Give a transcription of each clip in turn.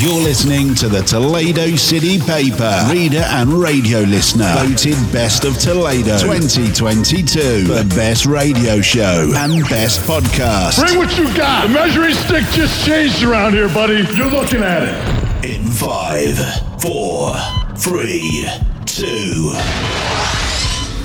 You're listening to the Toledo City Paper, reader and radio listener, voted Best of Toledo 2022, the best radio show and best podcast. Bring what you got. The measuring stick just changed around here, buddy. You're looking at it. In five, four, three, two.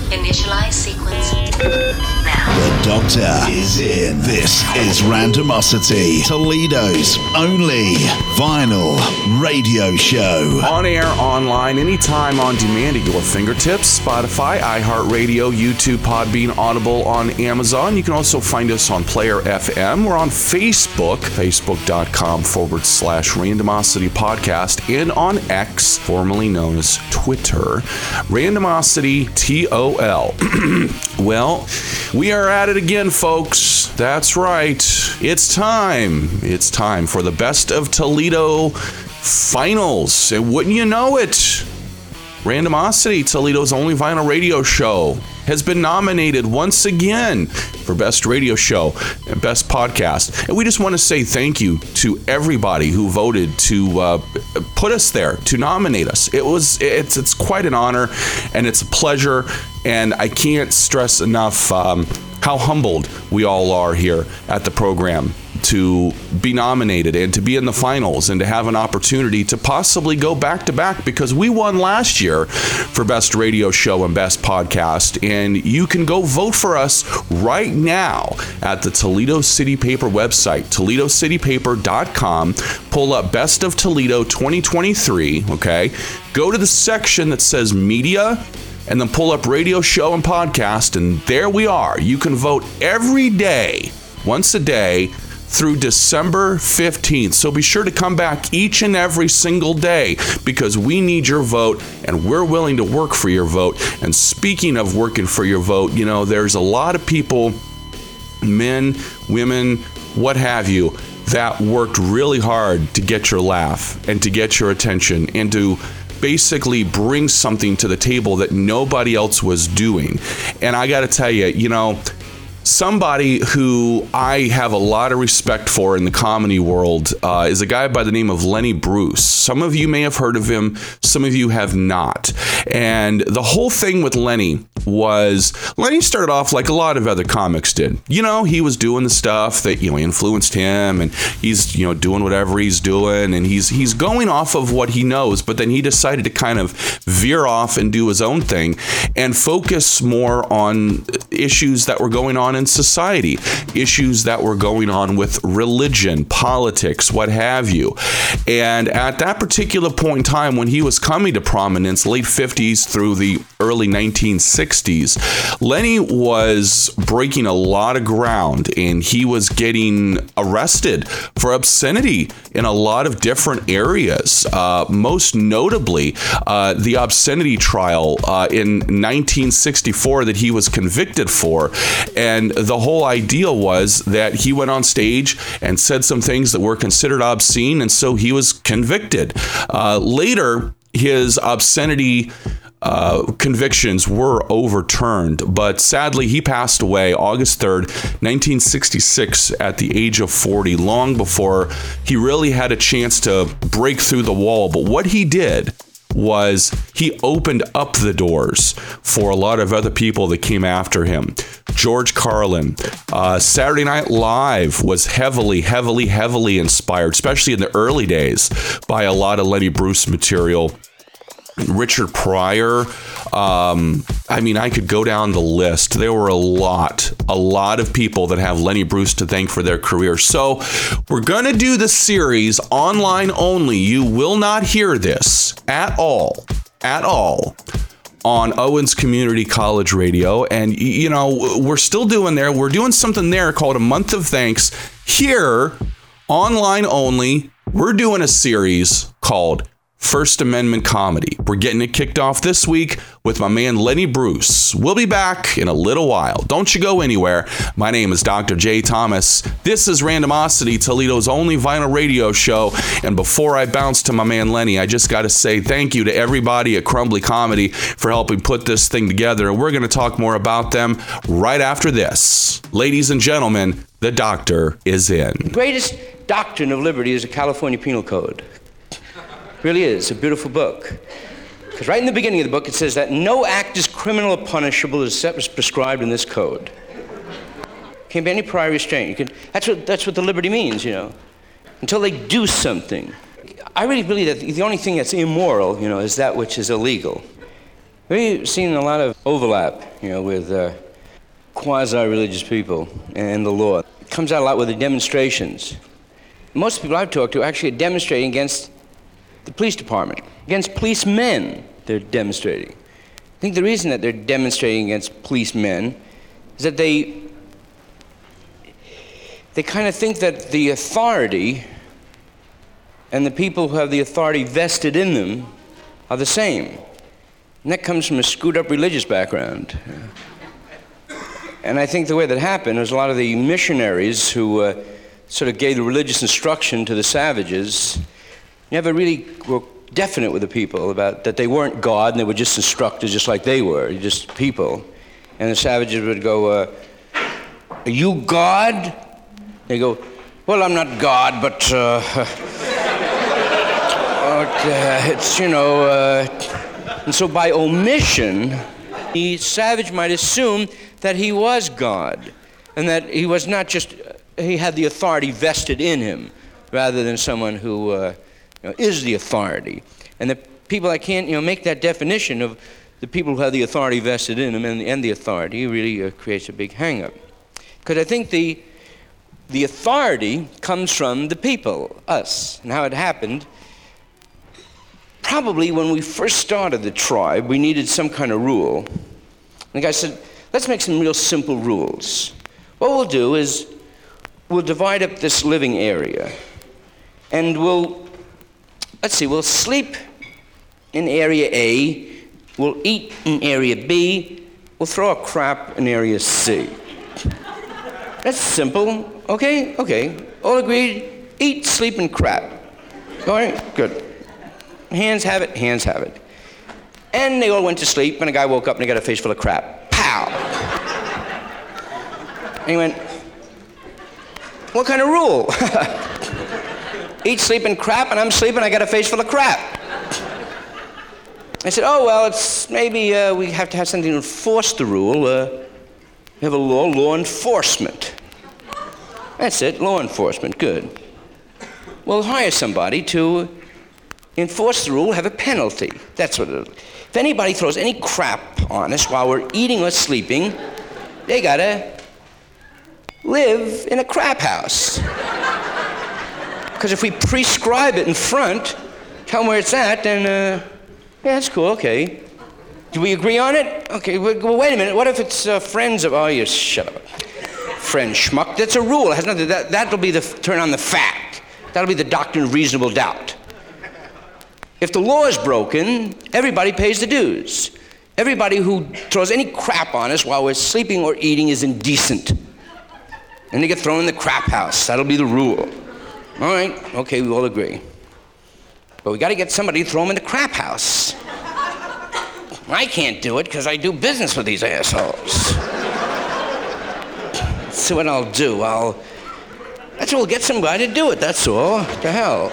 Initialize sequence now. The Doctor is in. This is Randomosity, Toledo's only vinyl radio show. On air, online, anytime on demand at your fingertips. Spotify, iHeartRadio, YouTube, Podbean, Audible on Amazon. You can also find us on Player FM. We're on Facebook, facebook.com forward slash randomosity podcast, and on X, formerly known as Twitter, randomosity TOL. well, we are at it again, folks. That's right. It's time. It's time for the Best of Toledo finals. And wouldn't you know it? Randomosity, Toledo's only vinyl radio show, has been nominated once again for Best Radio Show and Best Podcast. And we just want to say thank you to everybody who voted to uh, put us there, to nominate us. It was it's it's quite an honor and it's a pleasure. And I can't stress enough um, how humbled we all are here at the program to be nominated and to be in the finals and to have an opportunity to possibly go back to back because we won last year for best radio show and best podcast. And you can go vote for us right now at the Toledo City Paper website toledocitypaper.com pull up best of Toledo 2023 okay? Go to the section that says media and then pull up radio show and podcast and there we are. You can vote every day once a day through December 15th. So be sure to come back each and every single day because we need your vote and we're willing to work for your vote. And speaking of working for your vote, you know, there's a lot of people, men, women, what have you, that worked really hard to get your laugh and to get your attention and to basically bring something to the table that nobody else was doing. And I got to tell you, you know, somebody who I have a lot of respect for in the comedy world uh, is a guy by the name of Lenny Bruce. Some of you may have heard of him, some of you have not. And the whole thing with Lenny was Lenny started off like a lot of other comics did. You know, he was doing the stuff that you know influenced him, and he's you know doing whatever he's doing, and he's he's going off of what he knows. But then he decided to kind of veer off and do his own thing, and focus more on issues that were going on in society, issues that were going on with religion, politics, what have you. And at that particular point in time, when he was coming to prominence, late 50s through the early 1960s, Lenny was breaking a lot of ground and he was getting arrested for obscenity in a lot of different areas. Uh, most notably, uh, the obscenity trial uh, in 1964 that he was convicted for. And the whole idea was that he went on stage and said some things that were considered obscene, and so he was convicted. Uh, later, his obscenity uh, convictions were overturned, but sadly, he passed away August 3rd, 1966, at the age of 40, long before he really had a chance to break through the wall. But what he did was he opened up the doors for a lot of other people that came after him. George Carlin, uh, Saturday Night Live was heavily, heavily, heavily inspired, especially in the early days, by a lot of Lenny Bruce material. Richard Pryor. Um, I mean, I could go down the list. There were a lot, a lot of people that have Lenny Bruce to thank for their career. So we're going to do the series online only. You will not hear this at all, at all on Owens Community College Radio. And, you know, we're still doing there. We're doing something there called a month of thanks here, online only. We're doing a series called First Amendment comedy. We're getting it kicked off this week with my man Lenny Bruce. We'll be back in a little while. Don't you go anywhere. My name is Dr. J. Thomas. This is Randomosity, Toledo's only vinyl radio show. And before I bounce to my man Lenny, I just got to say thank you to everybody at Crumbley Comedy for helping put this thing together. And we're going to talk more about them right after this. Ladies and gentlemen, the doctor is in. The greatest doctrine of liberty is the California Penal Code. Really is a beautiful book. Because right in the beginning of the book, it says that no act is criminal or punishable except as prescribed in this code. Can't be any prior restraint. You can, that's, what, that's what the liberty means, you know. Until they do something. I really believe that the only thing that's immoral, you know, is that which is illegal. We've seen a lot of overlap, you know, with uh, quasi-religious people and the law. It comes out a lot with the demonstrations. Most people I've talked to actually are demonstrating against the police department, against policemen. They're demonstrating. I think the reason that they're demonstrating against policemen is that they they kind of think that the authority and the people who have the authority vested in them are the same. And that comes from a screwed up religious background. And I think the way that happened was a lot of the missionaries who uh, sort of gave the religious instruction to the savages never really were definite with the people about that they weren't God and they were just instructors just like they were, just people. And the savages would go, uh, Are you God? They go, Well, I'm not God, but, uh, uh, it's, you know, uh, and so by omission, the savage might assume that he was God and that he was not just, he had the authority vested in him rather than someone who uh, you know, is the authority. And the people that can't, you know, make that definition of the people who have the authority vested in them and, and the authority really uh, creates a big hangup. Because I think the the authority comes from the people, us. And how it happened, probably when we first started the tribe, we needed some kind of rule. And the guy said, let's make some real simple rules. What we'll do is we'll divide up this living area and we'll, let's see, we'll sleep in area A, we'll eat in area B, we'll throw a crap in area C. That's simple. Okay, okay. All agreed? Eat, sleep, and crap. All right, good. Hands have it, hands have it. And they all went to sleep, and a guy woke up and he got a face full of crap. Pow! and he went, What kind of rule? Eat, sleep, and crap, and I'm sleeping, I got a face full of crap. I said, Oh, well, it's maybe uh, we have to have something to enforce the rule. Uh, we have a law, law enforcement. That's it, law enforcement, good. We'll hire somebody to enforce the rule, have a penalty. That's what it is. If anybody throws any crap on us while we're eating or sleeping, they gotta live in a crap house. Because if we prescribe it in front, tell them where it's at, then, uh, yeah, that's cool, okay. Do we agree on it? Okay, well, wait a minute. What if it's uh, friends of, oh, you shut up friend schmuck. That's a rule. It has nothing. That, that'll be the turn on the fact. That'll be the doctrine of reasonable doubt. If the law is broken, everybody pays the dues. Everybody who throws any crap on us while we're sleeping or eating is indecent. And they get thrown in the crap house. That'll be the rule. All right, okay, we all agree. But we got to get somebody to throw them in the crap house. I can't do it because I do business with these assholes. That's what I'll do. I'll. That's we'll get some guy to do it. That's all. What the hell?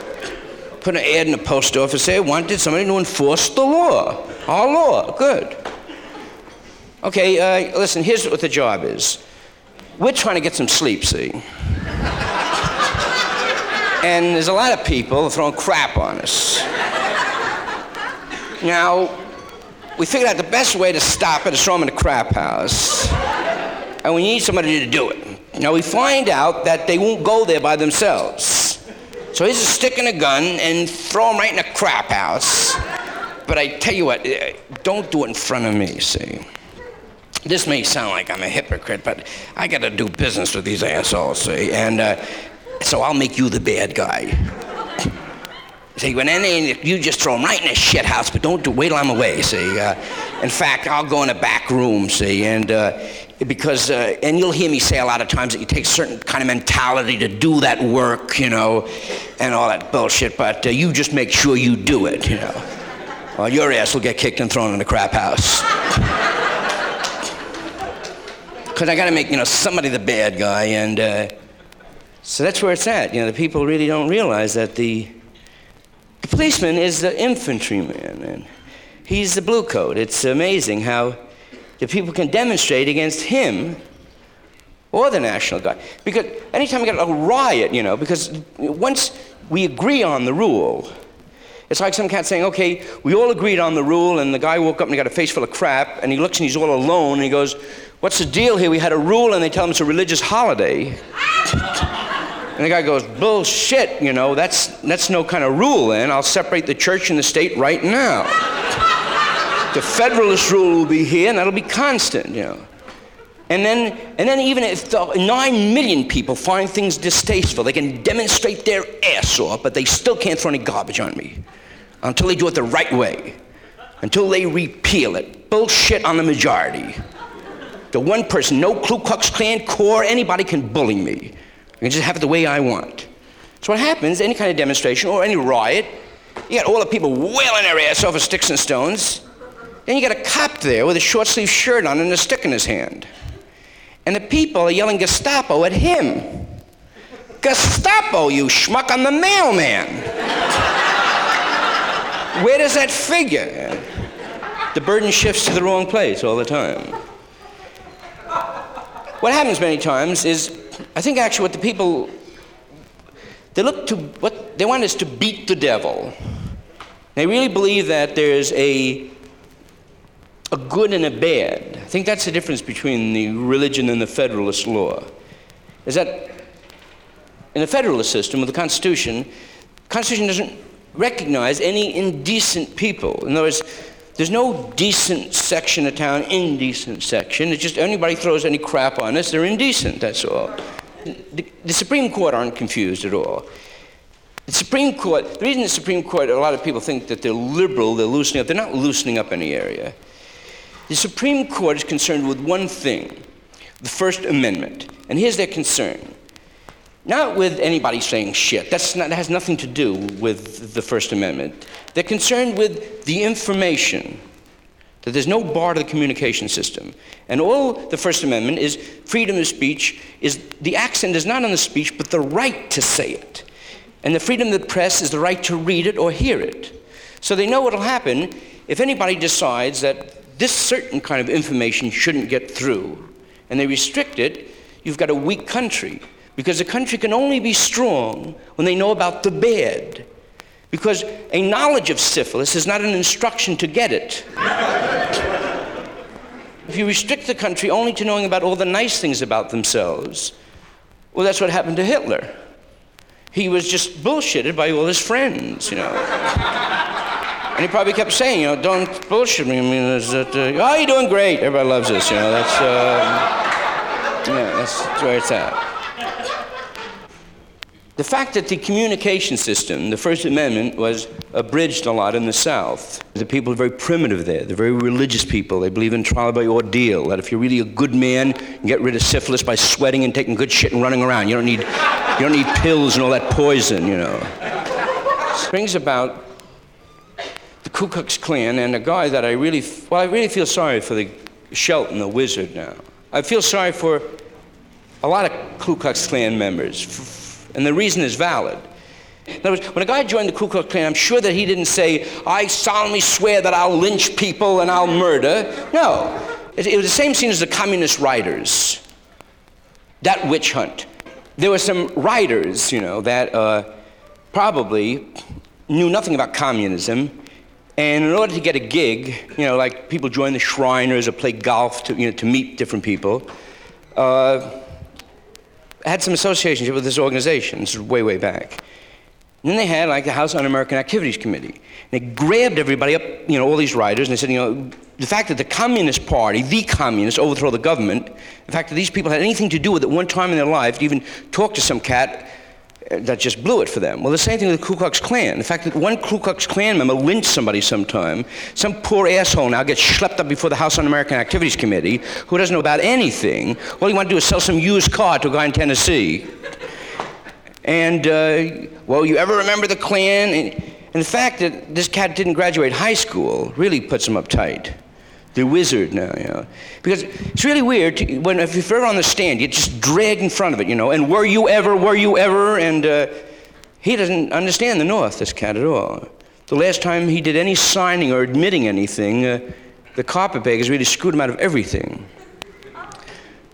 Put an ad in the post office. I wanted somebody to enforce the law. Our law. Good. Okay. Uh, listen. Here's what the job is. We're trying to get some sleep. See. And there's a lot of people throwing crap on us. Now, we figured out the best way to stop it is throw them in the crap house and we need somebody to do it. Now we find out that they won't go there by themselves. So he's just sticking a gun and throw them right in a crap house. But I tell you what, eh, don't do it in front of me, see. This may sound like I'm a hypocrite, but I got to do business with these assholes, see. And uh, so I'll make you the bad guy. See, when any, you just throw him right in a shit house, but don't do, wait till I'm away, see. Uh, in fact, I'll go in a back room, see, and uh, because, uh, and you'll hear me say a lot of times that you take certain kind of mentality to do that work, you know, and all that bullshit, but uh, you just make sure you do it, you know. Or your ass will get kicked and thrown in the crap house. Because I got to make, you know, somebody the bad guy, and uh, so that's where it's at. You know, the people really don't realize that the, the policeman is the infantryman, and he's the blue coat. It's amazing how the people can demonstrate against him or the National Guard. Because anytime we get a riot, you know, because once we agree on the rule, it's like some cat saying, okay, we all agreed on the rule, and the guy woke up and he got a face full of crap, and he looks and he's all alone, and he goes, what's the deal here? We had a rule, and they tell him it's a religious holiday. and the guy goes, bullshit, you know, that's, that's no kind of rule then. I'll separate the church and the state right now. the Federalist rule will be here, and that'll be constant, you know. And then, and then even if the nine million people find things distasteful, they can demonstrate their ass off, but they still can't throw any garbage on me until they do it the right way, until they repeal it. Bullshit on the majority. The one person, no Ku Klux Klan core, anybody can bully me. I can just have it the way I want. So what happens, any kind of demonstration or any riot, you got all the people wailing their ass off with sticks and stones. Then you got a cop there with a short sleeve shirt on and a stick in his hand. And the people are yelling Gestapo at him. Gestapo, you schmuck, I'm the mailman. Where does that figure? The burden shifts to the wrong place all the time. What happens many times is, I think actually what the people, they look to, what they want is to beat the devil. They really believe that there's a a good and a bad. I think that's the difference between the religion and the Federalist law. Is that in the Federalist system with the Constitution, the Constitution doesn't recognize any indecent people. In other words, there's no decent section of town, indecent section. It's just anybody throws any crap on us, they're indecent, that's all. The, the Supreme Court aren't confused at all. The Supreme Court, the reason the Supreme Court, a lot of people think that they're liberal, they're loosening up, they're not loosening up any area. The Supreme Court is concerned with one thing the First Amendment. And here's their concern not with anybody saying shit, That's not, that has nothing to do with the First Amendment. They're concerned with the information, that there's no bar to the communication system. And all the First Amendment is freedom of speech, is the accent is not on the speech, but the right to say it. And the freedom of the press is the right to read it or hear it. So they know what will happen if anybody decides that this certain kind of information shouldn't get through, and they restrict it, you've got a weak country. Because a country can only be strong when they know about the bad. Because a knowledge of syphilis is not an instruction to get it. if you restrict the country only to knowing about all the nice things about themselves, well, that's what happened to Hitler. He was just bullshitted by all his friends, you know. And he probably kept saying, you know, don't bullshit me. I mean, is that, uh, oh, you're doing great. Everybody loves this, you know. That's, uh, yeah, that's where it's at. The fact that the communication system, the First Amendment, was abridged a lot in the South. The people are very primitive there. They're very religious people. They believe in trial by ordeal. That if you're really a good man, you get rid of syphilis by sweating and taking good shit and running around. You don't need, you don't need pills and all that poison, you know. This brings about the Ku Klux Klan and a guy that I really, well, I really feel sorry for the Shelton, the wizard now. I feel sorry for a lot of Ku Klux Klan members, and the reason is valid. In other words, when a guy joined the Ku Klux Klan, I'm sure that he didn't say, I solemnly swear that I'll lynch people and I'll murder. No. It, it was the same scene as the communist writers. That witch hunt. There were some writers, you know, that uh, probably knew nothing about communism and in order to get a gig, you know, like people join the Shriners or play golf to, you know, to meet different people, uh, had some association with this organization. This is way, way back. And then they had like the House Un-American Activities Committee. And They grabbed everybody up, you know, all these writers, and they said, you know, the fact that the Communist Party, the communists, overthrow the government, the fact that these people had anything to do with it one time in their life, to even talk to some cat that just blew it for them. Well, the same thing with the Ku Klux Klan. The fact that one Ku Klux Klan member lynched somebody sometime, some poor asshole now gets schlepped up before the House Un-American Activities Committee who doesn't know about anything. All he wanted to do is sell some used car to a guy in Tennessee. And, uh, well, you ever remember the Klan? And, and the fact that this cat didn't graduate high school really puts him uptight the wizard now, you know. Because it's really weird to, when if you're ever on the stand, you just drag in front of it, you know. And were you ever? Were you ever? And uh, he doesn't understand the North, this cat at all. the last time he did any signing or admitting anything, uh, the carpetbaggers really screwed him out of everything.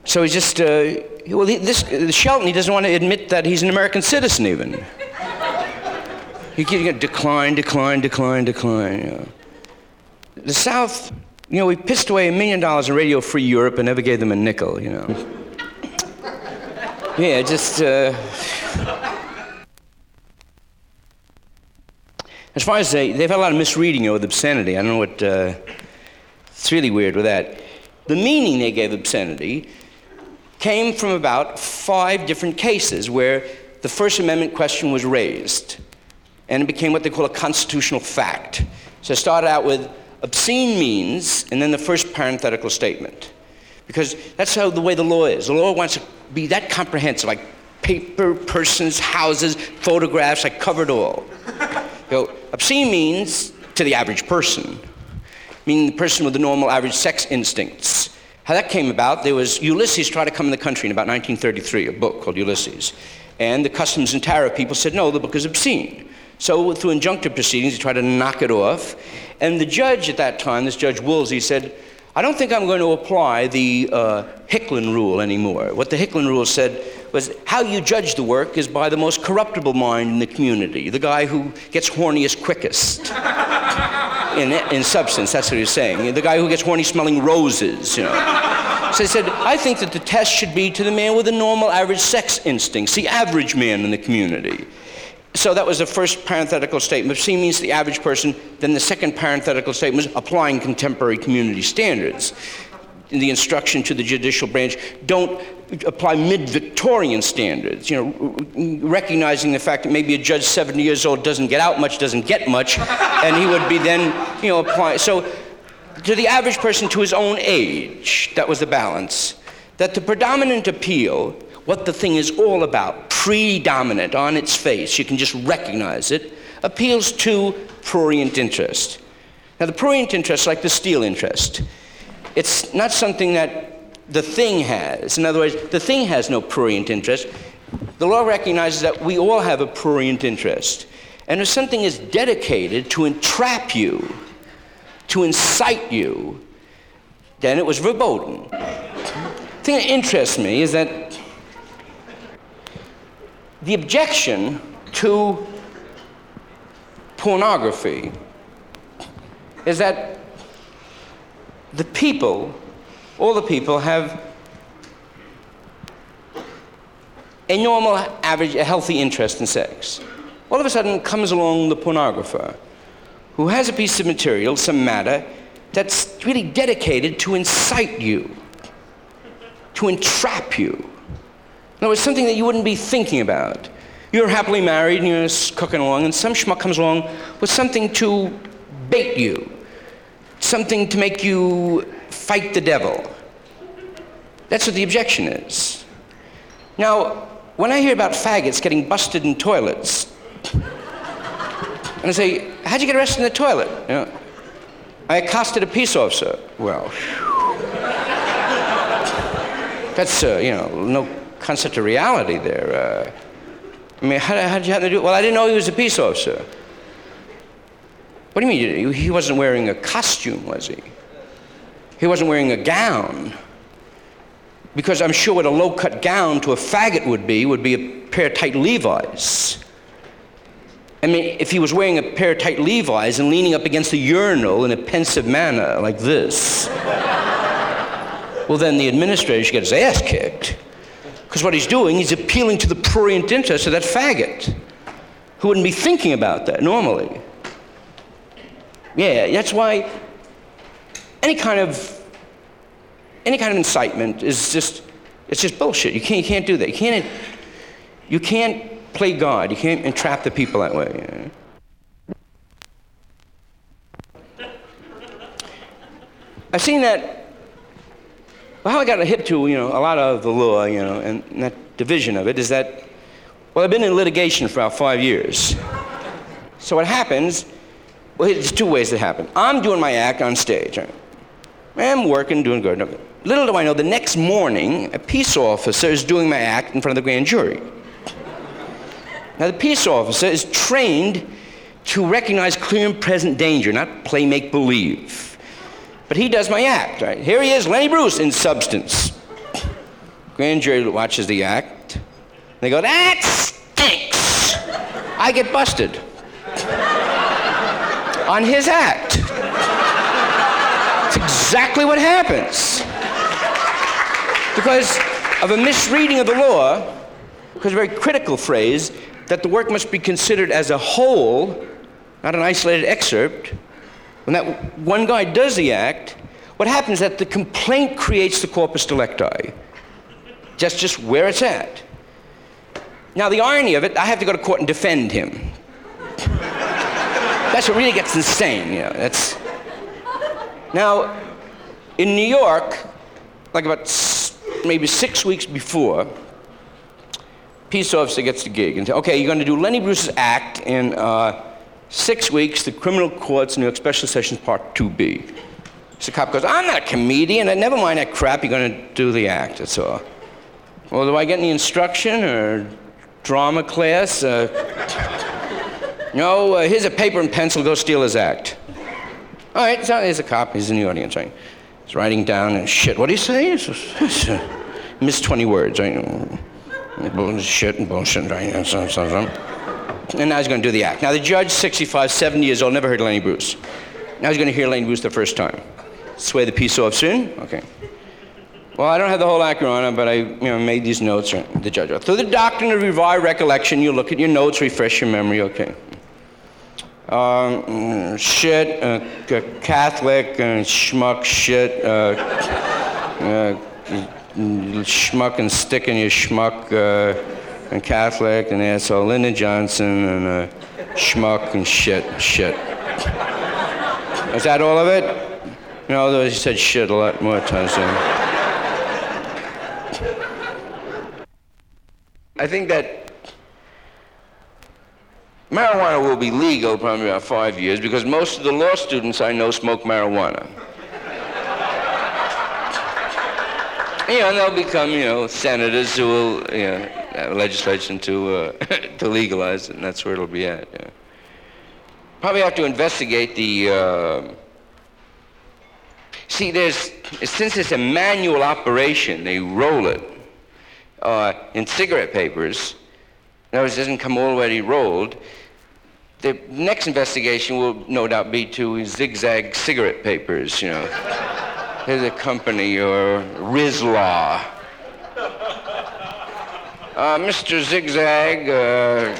So he's just, uh, well, he, this, uh, Shelton, he doesn't want to admit that he's an American citizen even. He keeps decline, decline, decline, decline. You know. The South, you know, we pissed away a million dollars in Radio Free Europe and never gave them a nickel, you know. yeah, just. Uh, as far as they, they've had a lot of misreading with obscenity. I don't know what. Uh, it's really weird with that. The meaning they gave obscenity came from about five different cases where the First Amendment question was raised, and it became what they call a constitutional fact. So it started out with obscene means, and then the first parenthetical statement. Because that's how the way the law is. The law wants to be that comprehensive, like paper, persons, houses, photographs, like covered all. So obscene means to the average person, meaning the person with the normal average sex instincts. How that came about, there was Ulysses tried to come in the country in about 1933, a book called Ulysses. And the customs and tariff people said, no, the book is obscene. So through injunctive proceedings, he tried to knock it off. And the judge at that time, this Judge Woolsey, said, I don't think I'm going to apply the uh, Hicklin rule anymore. What the Hicklin rule said was how you judge the work is by the most corruptible mind in the community, the guy who gets horniest quickest. in, in substance, that's what he was saying. The guy who gets horny smelling roses, you know. So he said, I think that the test should be to the man with a normal average sex instincts, the average man in the community. So that was the first parenthetical statement. C means the average person. Then the second parenthetical statement was applying contemporary community standards. In the instruction to the judicial branch, don't apply mid-Victorian standards. You know, recognizing the fact that maybe a judge 70 years old doesn't get out much, doesn't get much, and he would be then, you know, applying. So, to the average person to his own age, that was the balance. That the predominant appeal, what the thing is all about, predominant on its face, you can just recognize it, appeals to prurient interest. Now, the prurient interest, like the steele interest, it's not something that the thing has. In other words, the thing has no prurient interest. The law recognizes that we all have a prurient interest. And if something is dedicated to entrap you, to incite you, then it was verboten. The thing that interests me is that the objection to pornography is that the people all the people have a normal, average, a healthy interest in sex. All of a sudden comes along the pornographer who has a piece of material, some matter, that's really dedicated to incite you, to entrap you. Other words, something that you wouldn't be thinking about. You're happily married and you're cooking along, and some schmuck comes along with something to bait you, something to make you fight the devil. That's what the objection is. Now, when I hear about faggots getting busted in toilets, and I say, How'd you get arrested in the toilet? You know, I accosted a peace officer. Well, that's, uh, you know, no concept of reality there. Uh, I mean, how, how did you have to do it? Well, I didn't know he was a peace officer. What do you mean? He wasn't wearing a costume, was he? He wasn't wearing a gown. Because I'm sure what a low cut gown to a faggot would be would be a pair of tight Levi's. I mean, if he was wearing a pair of tight Levi's and leaning up against the urinal in a pensive manner like this, well, then the administrator should get his ass kicked. Because what he's doing, he's appealing to the prurient interest of that faggot who wouldn't be thinking about that normally. Yeah, that's why any kind of any kind of incitement is just it's just bullshit. You can't, you can't do that. You can't you can't play God. You can't entrap the people that way. I've seen that. Well, how I got a hip to you know a lot of the law, you know, and that division of it is that well, I've been in litigation for about five years. So what happens? Well, there's two ways that happen. I'm doing my act on stage. I'm working, doing good. Little do I know, the next morning, a peace officer is doing my act in front of the grand jury. Now, the peace officer is trained to recognize clear and present danger, not play make believe. But he does my act, right? Here he is, Lenny Bruce, in substance. Grand jury watches the act. They go, that stinks. I get busted on his act. It's exactly what happens. Because of a misreading of the law, because a very critical phrase, that the work must be considered as a whole, not an isolated excerpt. When that one guy does the act, what happens is that the complaint creates the corpus delicti. Just, just where it's at. Now, the irony of it, I have to go to court and defend him. That's what really gets insane, you know. That's... Now, in New York, like about maybe six weeks before, peace officer gets the gig and say, okay, you're going to do Lenny Bruce's act in uh, six weeks, the criminal courts, New York Special Sessions Part 2B. So the cop goes, I'm not a comedian, never mind that crap, you're going to do the act, that's all. Well, do I get any instruction or drama class? Uh, no, uh, here's a paper and pencil, go steal his act. All right, so here's a cop, he's in the audience, right? He's writing down, and shit, what do you say? Missed 20 words, right? Bullshit and bullshit, right? And now he's going to do the act. Now, the judge, 65, 70 years old, never heard Lenny Bruce. Now he's going to hear Lenny Bruce the first time. Sway the peace off soon? Okay. Well, I don't have the whole Honor, but I you know, made these notes. right? The judge. Through the doctrine of revived recollection, you look at your notes, refresh your memory. Okay. Um, shit, uh, Catholic, uh, schmuck, shit, uh, uh, schmuck and stick in your schmuck, uh, and Catholic, and asshole, Lyndon Johnson, and uh, schmuck and shit, shit. Is that all of it? No, though he said shit a lot more times. Than I think that marijuana will be legal probably about five years because most of the law students I know smoke marijuana. you know, and they'll become, you know, senators who will, you know, have legislation to, uh, to legalize it, and that's where it'll be at. Yeah. Probably have to investigate the. Uh, see, there's since it's a manual operation, they roll it uh, in cigarette papers. In other words, it doesn't come already rolled. The next investigation will no doubt be to zigzag cigarette papers, you know. there's a company or Rizla. Uh, Mr. Zigzag, uh,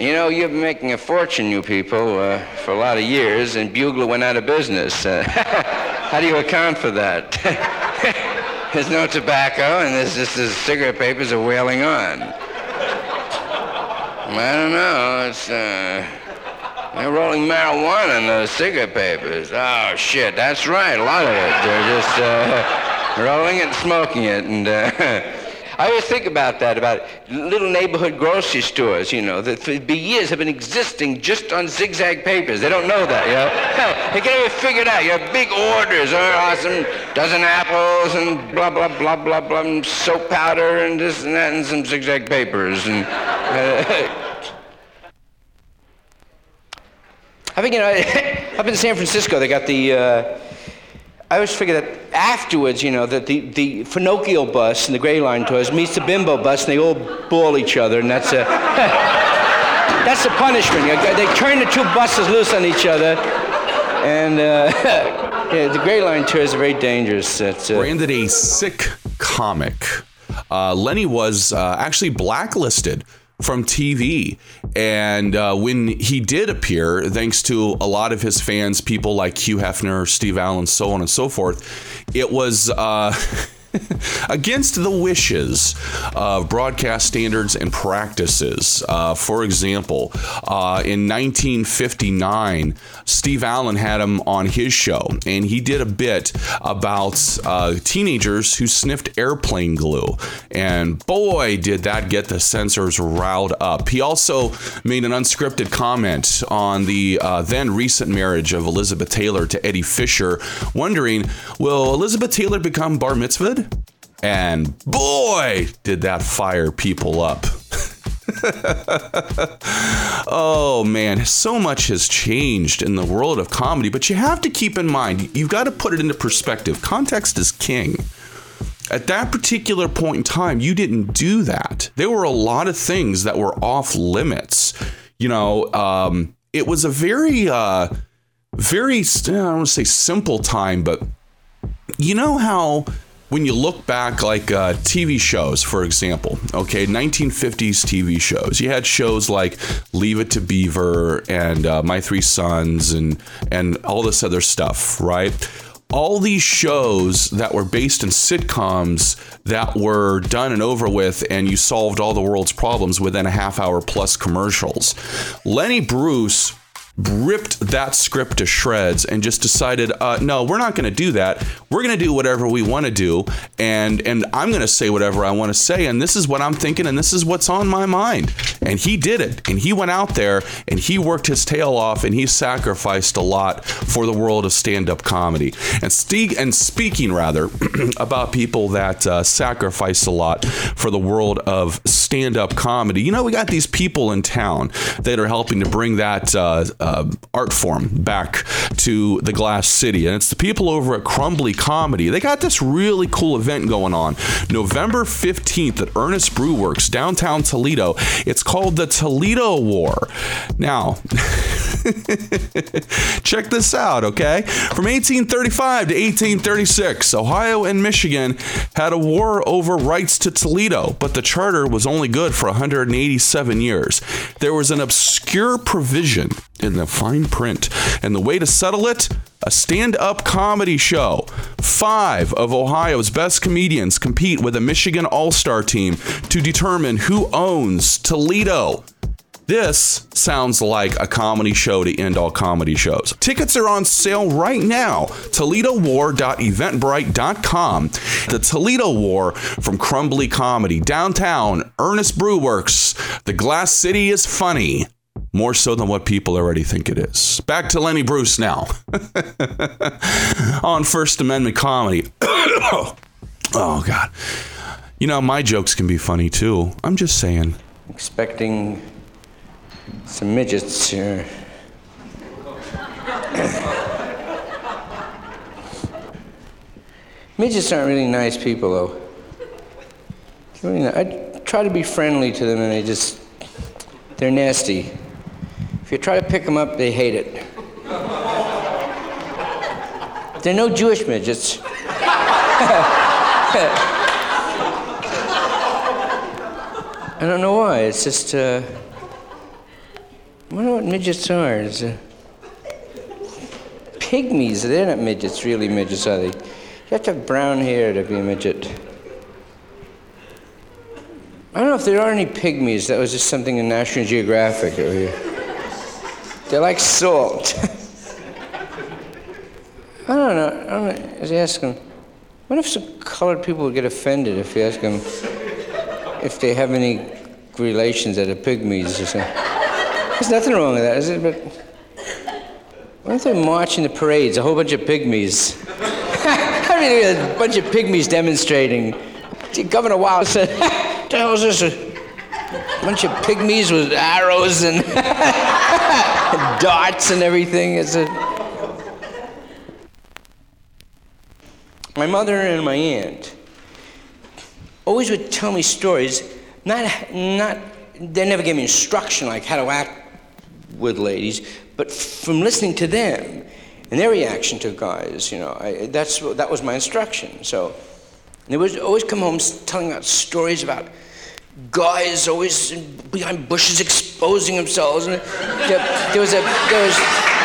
you know, you've been making a fortune, you people, uh, for a lot of years, and Bugler went out of business. Uh, how do you account for that? There's no tobacco, and there's just the cigarette papers are wailing on. I don't know. It's uh, they're rolling marijuana in those cigarette papers. Oh shit, that's right. A lot of it. They're just uh, rolling it, and smoking it, and. Uh, I always think about that, about little neighborhood grocery stores, you know, that for years have been existing just on zigzag papers. They don't know that, you know. Hell, they can't even figure it out. You have big orders, oh, awesome, dozen apples and blah, blah, blah, blah, blah, and soap powder and this and that and some zigzag papers. And, uh, I think, you know, up in San Francisco, they got the, uh, I always figure that afterwards, you know, that the, the Finocchio bus and the Gray Line tours meets the Bimbo bus and they all ball each other, and that's a, that's the punishment. They turn the two buses loose on each other, and uh, yeah, the Gray Line tours are very dangerous. That's, uh, branded a sick comic. Uh, Lenny was uh, actually blacklisted from TV. And uh, when he did appear, thanks to a lot of his fans, people like Hugh Hefner, Steve Allen, so on and so forth, it was. Uh, against the wishes of broadcast standards and practices. Uh, for example, uh, in 1959, Steve Allen had him on his show, and he did a bit about uh, teenagers who sniffed airplane glue. And boy, did that get the censors riled up. He also made an unscripted comment on the uh, then recent marriage of Elizabeth Taylor to Eddie Fisher, wondering, will Elizabeth Taylor become bar mitzvahed? And boy, did that fire people up. oh man, so much has changed in the world of comedy, but you have to keep in mind, you've got to put it into perspective. Context is king. At that particular point in time, you didn't do that. There were a lot of things that were off limits. You know, um, it was a very, uh, very, I don't want to say simple time, but you know how when you look back, like uh, TV shows, for example, okay, 1950s TV shows, you had shows like Leave It to Beaver and uh, My Three Sons and and all this other stuff, right? All these shows that were based in sitcoms that were done and over with, and you solved all the world's problems within a half hour plus commercials. Lenny Bruce ripped that script to shreds and just decided, uh, no, we're not going to do that. We're going to do whatever we want to do, and and I'm going to say whatever I want to say, and this is what I'm thinking, and this is what's on my mind. And he did it, and he went out there and he worked his tail off, and he sacrificed a lot for the world of stand-up comedy. And Steve, and speaking rather about people that uh, sacrifice a lot for the world of stand-up comedy, you know, we got these people in town that are helping to bring that. Uh, uh, art form back to the Glass City. And it's the people over at Crumbley Comedy. They got this really cool event going on November 15th at Earnest Brew Works, downtown Toledo. It's called the Toledo War. Now, check this out, okay? From 1835 to 1836, Ohio and Michigan had a war over rights to Toledo, but the charter was only good for 187 years. There was an obscure provision in the fine print, and the way to settle it a stand up comedy show. Five of Ohio's best comedians compete with a Michigan All Star team to determine who owns Toledo. This sounds like a comedy show to end all comedy shows. Tickets are on sale right now. ToledoWar.eventbrite.com. The Toledo War from Crumbley Comedy, downtown, Earnest Brew Works. The Glass City is funny. More so than what people already think it is. Back to Lenny Bruce now. on First Amendment comedy. oh, God. You know, my jokes can be funny too. I'm just saying. Expecting some midgets here. midgets aren't really nice people, though. Really. I try to be friendly to them, and they just, they're nasty. If you try to pick them up, they hate it. They're no Jewish midgets. I don't know why. It's just, uh, wonder what midgets are. Uh, pygmies. They're not midgets, really midgets, are they? You have to have brown hair to be a midget. I don't know if there are any pygmies. That was just something in National Geographic. They're like salt. I don't know. I don't know. What if some colored people would get offended if you ask them if they have any relations that are pygmies or something? There's nothing wrong with that, is it? But what if they march in the parades, a whole bunch of pygmies? I mean, a bunch of pygmies demonstrating. Governor Wild said, "What the hell is this? A bunch of pygmies with arrows and darts and everything." It's a my mother and my aunt always would tell me stories. Not, not, they never gave me instruction like how to act with ladies, but from listening to them and their reaction to guys, you know, I, that's that was my instruction. So they would always come home telling out stories about guys always behind bushes exposing themselves. And there, there was a there was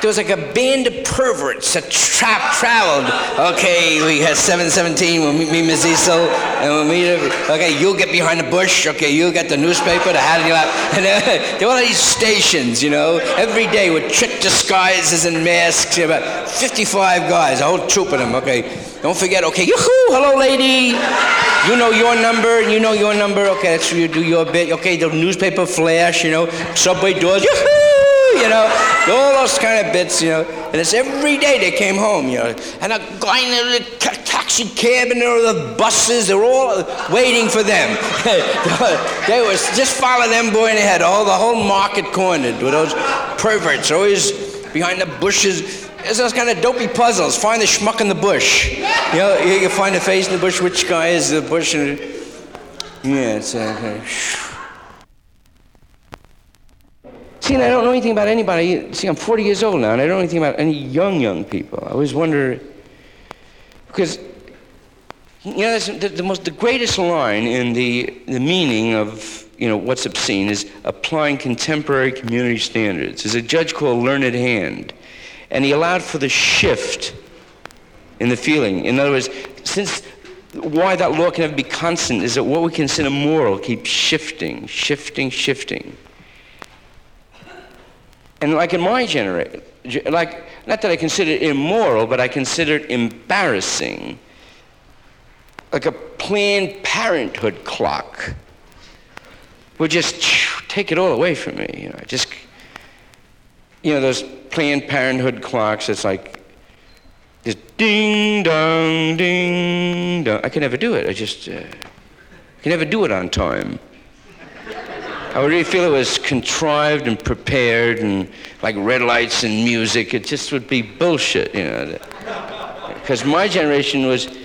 there was like a band of perverts that tra- traveled. Okay, we had 717, we'll meet me, Cecil, and we'll meet. Okay, you'll get behind the bush. Okay, you'll get the newspaper, the hat in your lap. And uh, there were all these stations, you know, every day with trick disguises and masks. you About 55 guys, a whole troop of them. Okay, don't forget. Okay, yoo-hoo, hello, lady. You know your number, you know your number. Okay, that's where you do your bit. Okay, the newspaper flash, you know, subway doors. Yoo-hoo, you know, all those kind of bits, you know. And it's every day they came home, you know. And a guy in the taxi cab and were the buses. They were all waiting for them. they was just follow them, boy, and they had all the whole market cornered with those perverts always behind the bushes. It's those kind of dopey puzzles. Find the schmuck in the bush. You know, you, you find the face in the bush. Which guy is the bush? And, yeah, it's. Uh, See, and I don't know anything about anybody. See, I'm 40 years old now, and I don't know anything about any young, young people. I always wonder, because, you know, the, the, most, the greatest line in the, the meaning of, you know, what's obscene is applying contemporary community standards. There's a judge called Learned Hand, and he allowed for the shift in the feeling. In other words, since why that law can never be constant is that what we consider moral keeps shifting, shifting, shifting. And like in my generation, like, not that I consider it immoral, but I consider it embarrassing. Like a Planned Parenthood clock would just take it all away from me. You know, just, you know, those Planned Parenthood clocks, it's like, just ding dong, ding dong. I can never do it. I just, uh, can never do it on time. I would really feel it was contrived and prepared and like red lights and music. It just would be bullshit, you know. Because my generation was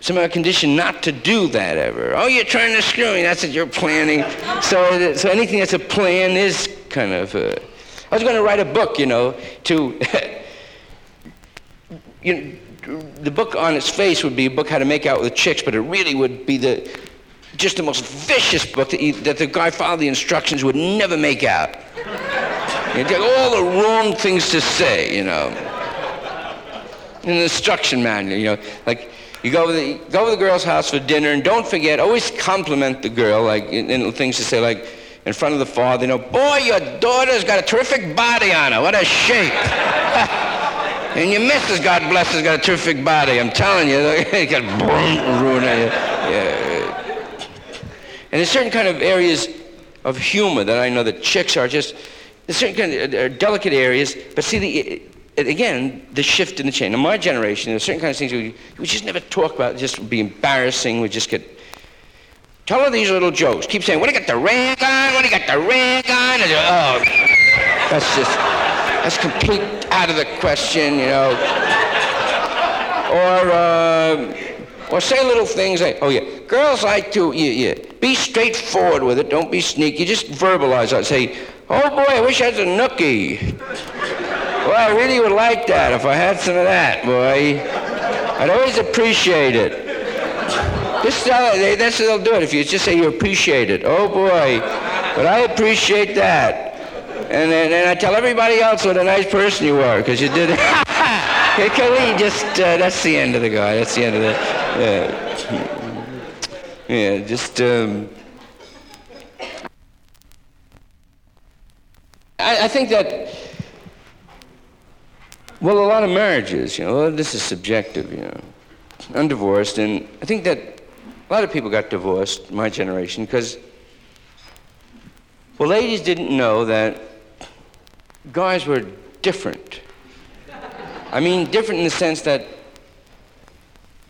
somehow conditioned not to do that ever. Oh, you're trying to screw me. That's what you're planning. So, so anything that's a plan is kind of. I was going to write a book, you know, to. you know, the book on its face would be a book how to make out with chicks, but it really would be the just the most vicious book that, that the guy followed the instructions would never make out. Get all the wrong things to say, you know. In the instruction manual, you know, like you go to the go to the girl's house for dinner, and don't forget, always compliment the girl, like in things to say, like in front of the father, you know, boy, your daughter's got a terrific body on her. What a shape. and your missus, God bless, has got a terrific body. I'm telling you, you got ruined. And there's certain kind of areas of humor that I know that chicks are just, there's certain kind of uh, delicate areas, but see, the, again, the shift in the chain. In my generation, there's certain kinds of things we, we just never talk about, just would be embarrassing, we just get, tell her these little jokes. Keep saying, what do you got the ring on? What do you got the ring on? And, oh, that's just, that's complete out of the question, you know. Or, uh, or say little things like, oh yeah, girls like to, yeah, yeah. Be straightforward with it. Don't be sneaky. Just verbalize it. Say, oh boy, I wish I had a nookie. well, I really would like that if I had some of that, boy. I'd always appreciate it. Just tell it, that's what they'll do it. If you just say you appreciate it. Oh boy, but I appreciate that. And then and I tell everybody else what a nice person you are, because you did it. Can we just, uh, that's the end of the guy. That's the end of the, yeah. Yeah, just, um, I, I think that, well, a lot of marriages, you know, this is subjective, you know. I'm divorced, and I think that a lot of people got divorced, my generation, because, well, ladies didn't know that guys were different. I mean, different in the sense that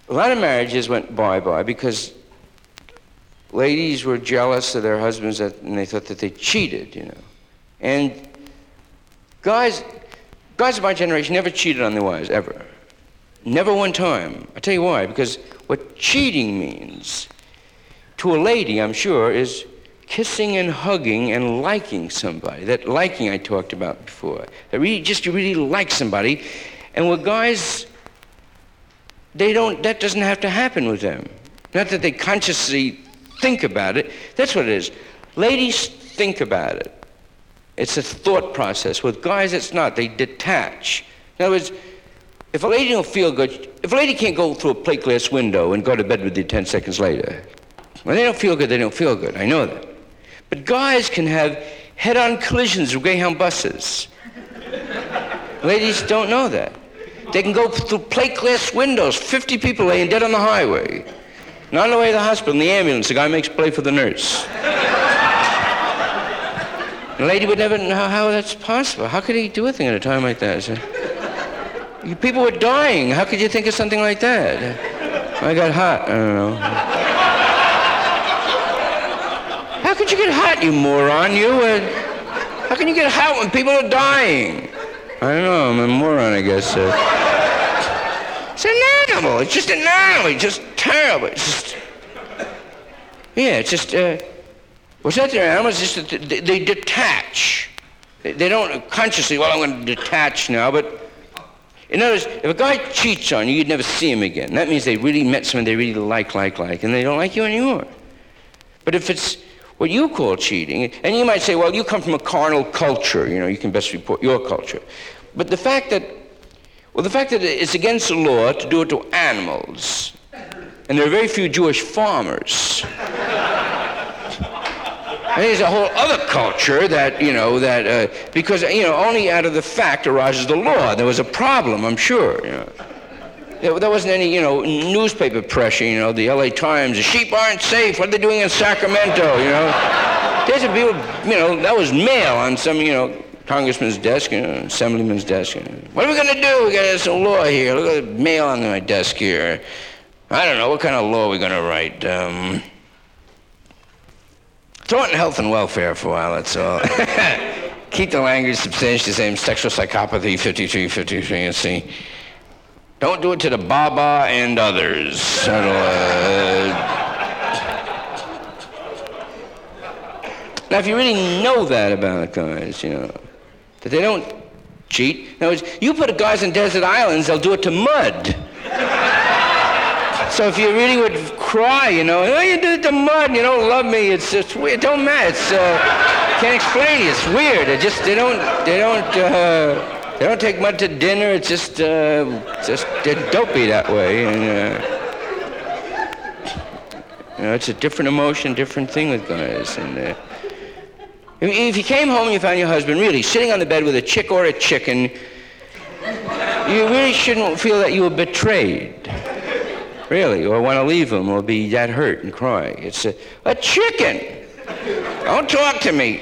a lot of marriages went bye-bye because ladies were jealous of their husbands that, and they thought that they cheated, you know. And guys, guys of my generation never cheated on their wives, ever. Never one time. I tell you why, because what cheating means to a lady, I'm sure, is kissing and hugging and liking somebody. That liking I talked about before. That really, just you really like somebody and what guys, they don't, that doesn't have to happen with them. Not that they consciously think about it. That's what it is. Ladies think about it. It's a thought process. With guys, it's not. They detach. In other words, if a lady don't feel good, if a lady can't go through a plate glass window and go to bed with you 10 seconds later, when they don't feel good, they don't feel good. I know that. But guys can have head-on collisions with Greyhound buses. Ladies don't know that. They can go through plate glass windows, 50 people laying dead on the highway. Not on the way to the hospital, in the ambulance, the guy makes play for the nurse. the lady would never know how that's possible. How could he do a thing at a time like that? So, people were dying. How could you think of something like that? I got hot. I don't know. How could you get hot, you moron? You. Uh, how can you get hot when people are dying? I know. I'm a moron, I guess. It's an animal. It's just an animal. It's just terrible. It's just. Yeah, it's just. Uh, what's that? They're animals. It's just that they, they detach. They, they don't consciously. Well, I'm going to detach now, but. In other words, if a guy cheats on you, you'd never see him again. That means they really met someone they really like, like, like, and they don't like you anymore. But if it's what you call cheating, and you might say, well, you come from a carnal culture, you know, you can best report your culture. But the fact that, well, the fact that it's against the law to do it to animals, and there are very few Jewish farmers. There's a whole other culture that, you know, that, uh, because, you know, only out of the fact arises the law. There was a problem, I'm sure. You know. There, there wasn't any, you know, newspaper pressure, you know, the LA Times, the sheep aren't safe, what are they doing in Sacramento, you know? There's a people, you know, that was mail on some, you know, congressman's desk, you know, assemblyman's desk. What are we going to do? We got this law here. Look at the mail on my desk here. I don't know, what kind of law are we going to write? Um, Throw it in health and welfare for a while, that's all. Keep the language substantially the same, sexual psychopathy 53, 53, and see. Don't do it to the Baba and others. Uh... Now, if you really know that about guys, you know, that they don't cheat. In other words, you put guys in desert islands, they'll do it to mud. So if you really would cry, you know, oh, you did the mud, you don't love me. It's just weird. It don't matter. It's uh, can't explain it. It's weird. It just they don't they don't uh, they don't take mud to dinner. It's just uh, just dopey that way, and uh, you know, it's a different emotion, different thing with guys, and. Uh, if you came home and you found your husband really sitting on the bed with a chick or a chicken, you really shouldn't feel that you were betrayed really, or want to leave him or be that hurt and cry. It's a, a chicken. Don't talk to me.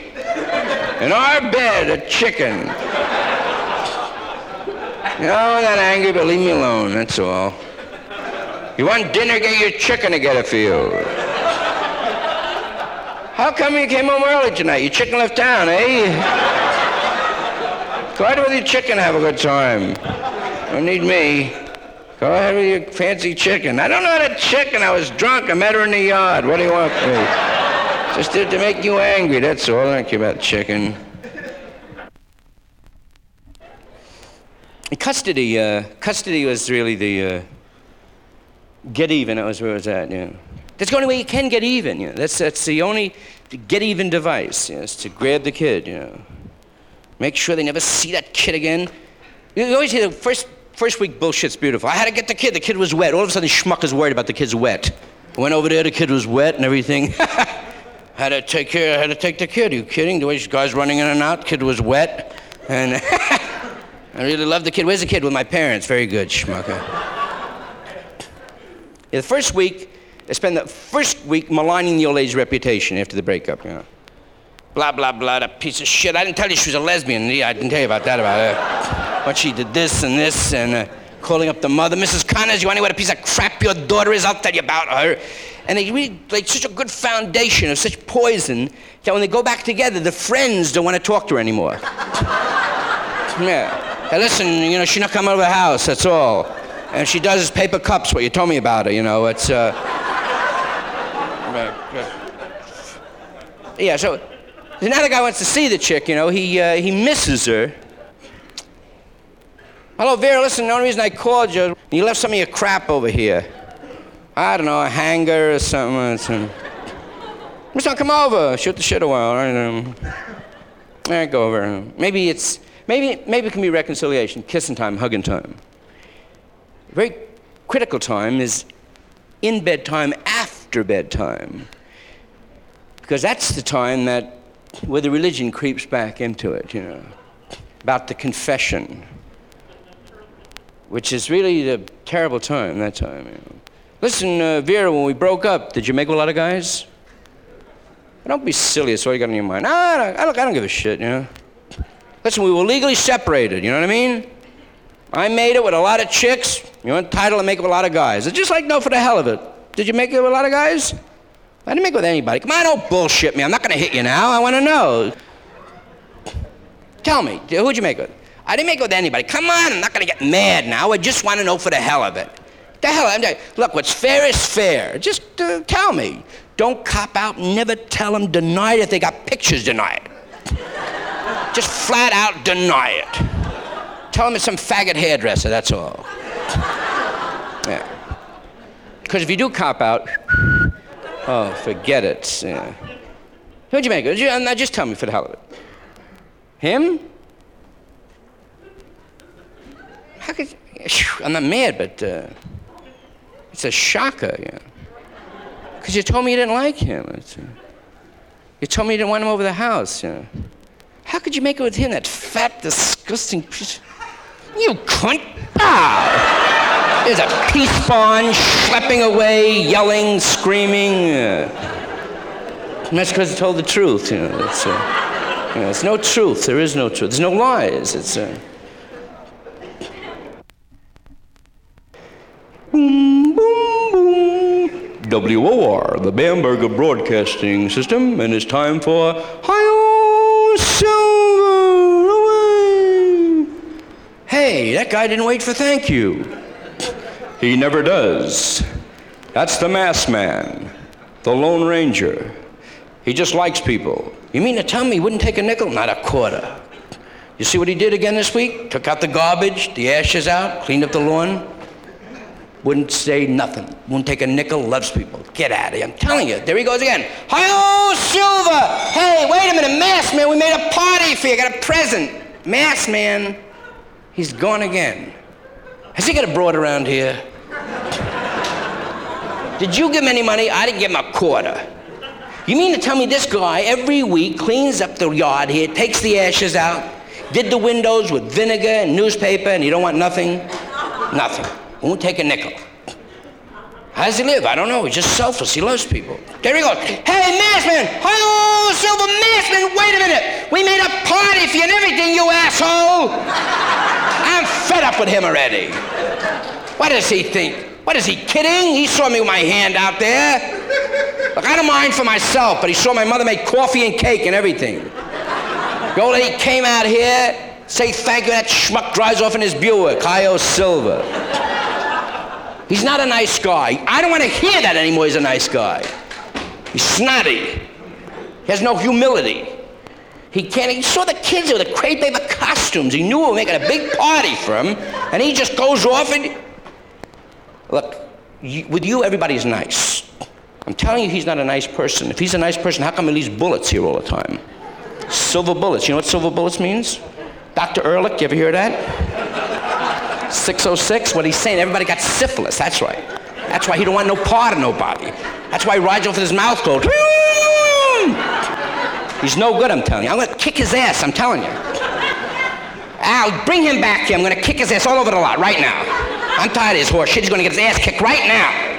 In our bed, a chicken. You know, I'm not angry, but leave me alone, that's all. You want dinner, get your chicken to get it for you. How come you came home early tonight? Your chicken left town, eh? Go ahead with your chicken, have a good time. Don't need me. Go ahead with your fancy chicken. I don't know how to chicken. I was drunk. I met her in the yard. What do you want from me? Just did to make you angry. That's all. I don't care about chicken. Custody, uh, custody was really the uh, get even. That was where it was at. Yeah, that's the only way you can get even. You know? That's that's the only get even device. You know, is to grab the kid. You know, make sure they never see that kid again. You always hear the first First week bullshit's beautiful. I had to get the kid. The kid was wet. All of a sudden, Schmuck is worried about the kid's wet. Went over there. The kid was wet and everything. had to take care. Had to take the kid. Are you kidding? The way this guy's running in and out. Kid was wet, and I really love the kid. Where's the kid? With my parents. Very good, Schmucker. Yeah, the first week, I spent the first week maligning the old lady's reputation after the breakup. You know blah, blah, blah, that piece of shit. I didn't tell you she was a lesbian. Yeah, I didn't tell you about that, about her. But she did this and this and uh, calling up the mother. Mrs. Connors, you want to know what a piece of crap your daughter is? I'll tell you about her. And they really laid such a good foundation of such poison that when they go back together, the friends don't want to talk to her anymore. yeah. Hey, listen, you know, she's not coming over the house, that's all. And she does paper cups, what you told me about her, you know. It's, uh... yeah, so now the guy wants to see the chick, you know, he, uh, he misses her. Hello, Vera, listen, the only reason I called you, you left some of your crap over here. I don't know, a hanger or something. Or something. Just come over, shoot the shit a while. Um, right, go over. Maybe it's, maybe, maybe it can be reconciliation, kissing time, hugging time. Very critical time is in bedtime, after bedtime. Because that's the time that where the religion creeps back into it, you know, about the confession, which is really the terrible time, that time. You know. Listen, uh, Vera, when we broke up, did you make a lot of guys? Don't be silly, that's all you got in your mind. No, I don't, I don't, give a shit, you know. Listen, we were legally separated, you know what I mean? I made it with a lot of chicks. You're entitled to make a lot of guys. It's just like no for the hell of it. Did you make it with a lot of guys? I didn't make it with anybody. Come on, don't bullshit me. I'm not going to hit you now. I want to know. Tell me, who'd you make it with? I didn't make it with anybody. Come on, I'm not going to get mad now. I just want to know for the hell of it. The hell, I'm look, what's fair is fair. Just uh, tell me. Don't cop out. Never tell them. Deny it if they got pictures. Deny it. just flat out deny it. Tell them it's some faggot hairdresser. That's all. Yeah. Because if you do cop out, oh, forget it. Yeah. Who'd you make it? You, now just tell me for the hell of it. Him? How could? I'm not mad, but. Uh, it's a shocker, yeah. Because you told me you didn't like him. It's, uh, you told me you didn't want him over the house, yeah. How could you make it with him, that fat, disgusting piece? You cunt! Ah! There's a peace spawn schlepping away, yelling, screaming. Uh, and that's because he told the truth, you know. It's, uh, you know, it's no truth. There is no truth. There's no lies. It's. Uh, Boom, boom, boom. WOR, the Bamberger Broadcasting System, and it's time for Hi Silver Away. Hey, that guy didn't wait for thank you. He never does. That's the mass man, the Lone Ranger. He just likes people. You mean to tell me he wouldn't take a nickel? Not a quarter. You see what he did again this week? Took out the garbage, the ashes out, cleaned up the lawn. Wouldn't say nothing. Wouldn't take a nickel. Loves people. Get out of here. I'm telling you. There he goes again. Hi-oh, Silver. Hey, wait a minute. Mass man, we made a party for you. got a present. Mass man. He's gone again. Has he got a broad around here? Did you give him any money? I didn't give him a quarter. You mean to tell me this guy every week cleans up the yard here, takes the ashes out, did the windows with vinegar and newspaper, and you don't want nothing? Nothing. Won't take a nickel. How does he live? I don't know. He's just selfless. He loves people. There he goes. Hey, Massman! Hello, Silver Massman! Wait a minute! We made a party for you and everything, you asshole! I'm fed up with him already. What does he think? What is he kidding? He saw me with my hand out there. Look, I don't mind for myself, but he saw my mother make coffee and cake and everything. The old lady came out here, say thank you, and that schmuck drives off in his Buick, Io Silver. He's not a nice guy. I don't want to hear that anymore. He's a nice guy. He's snotty. He has no humility. He can't. He saw the kids with the crepe paper costumes. He knew we were making a big party for him, and he just goes off and. Look, you, with you, everybody's nice. I'm telling you, he's not a nice person. If he's a nice person, how come he leaves bullets here all the time? Silver bullets. You know what silver bullets means? Dr. Ehrlich, you ever hear that? 606, what he's saying, everybody got syphilis. That's right. That's why he don't want no part of nobody. That's why he rides off with his mouth closed. He's no good, I'm telling you. I'm gonna kick his ass, I'm telling you. Al, bring him back here. I'm gonna kick his ass all over the lot right now. I'm tired of his horse shit. He's gonna get his ass kicked right now.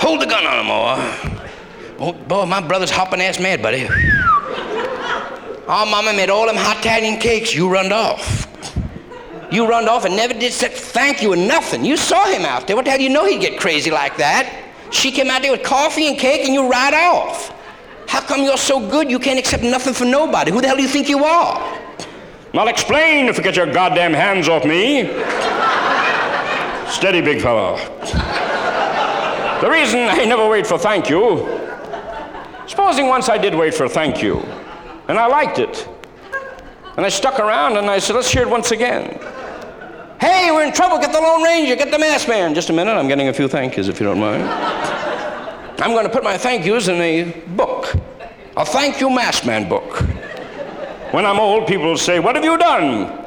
Hold the gun on him, boy. Oh, boy, my brother's hopping ass mad, buddy. Oh, mama made all them hot Italian cakes. You run off. You run off and never did say thank you or nothing. You saw him out there. What the hell do you know he'd get crazy like that? She came out there with coffee and cake and you ride off. How come you're so good you can't accept nothing from nobody? Who the hell do you think you are? I'll explain if you get your goddamn hands off me. Steady, big fellow. The reason I never wait for thank you, supposing once I did wait for thank you, and I liked it, and I stuck around and I said, let's hear it once again. Hey, we're in trouble. Get the Lone Ranger. Get the mass man. Just a minute. I'm getting a few thank yous, if you don't mind. I'm going to put my thank yous in a book, a thank you mass man book. When I'm old, people will say, What have you done?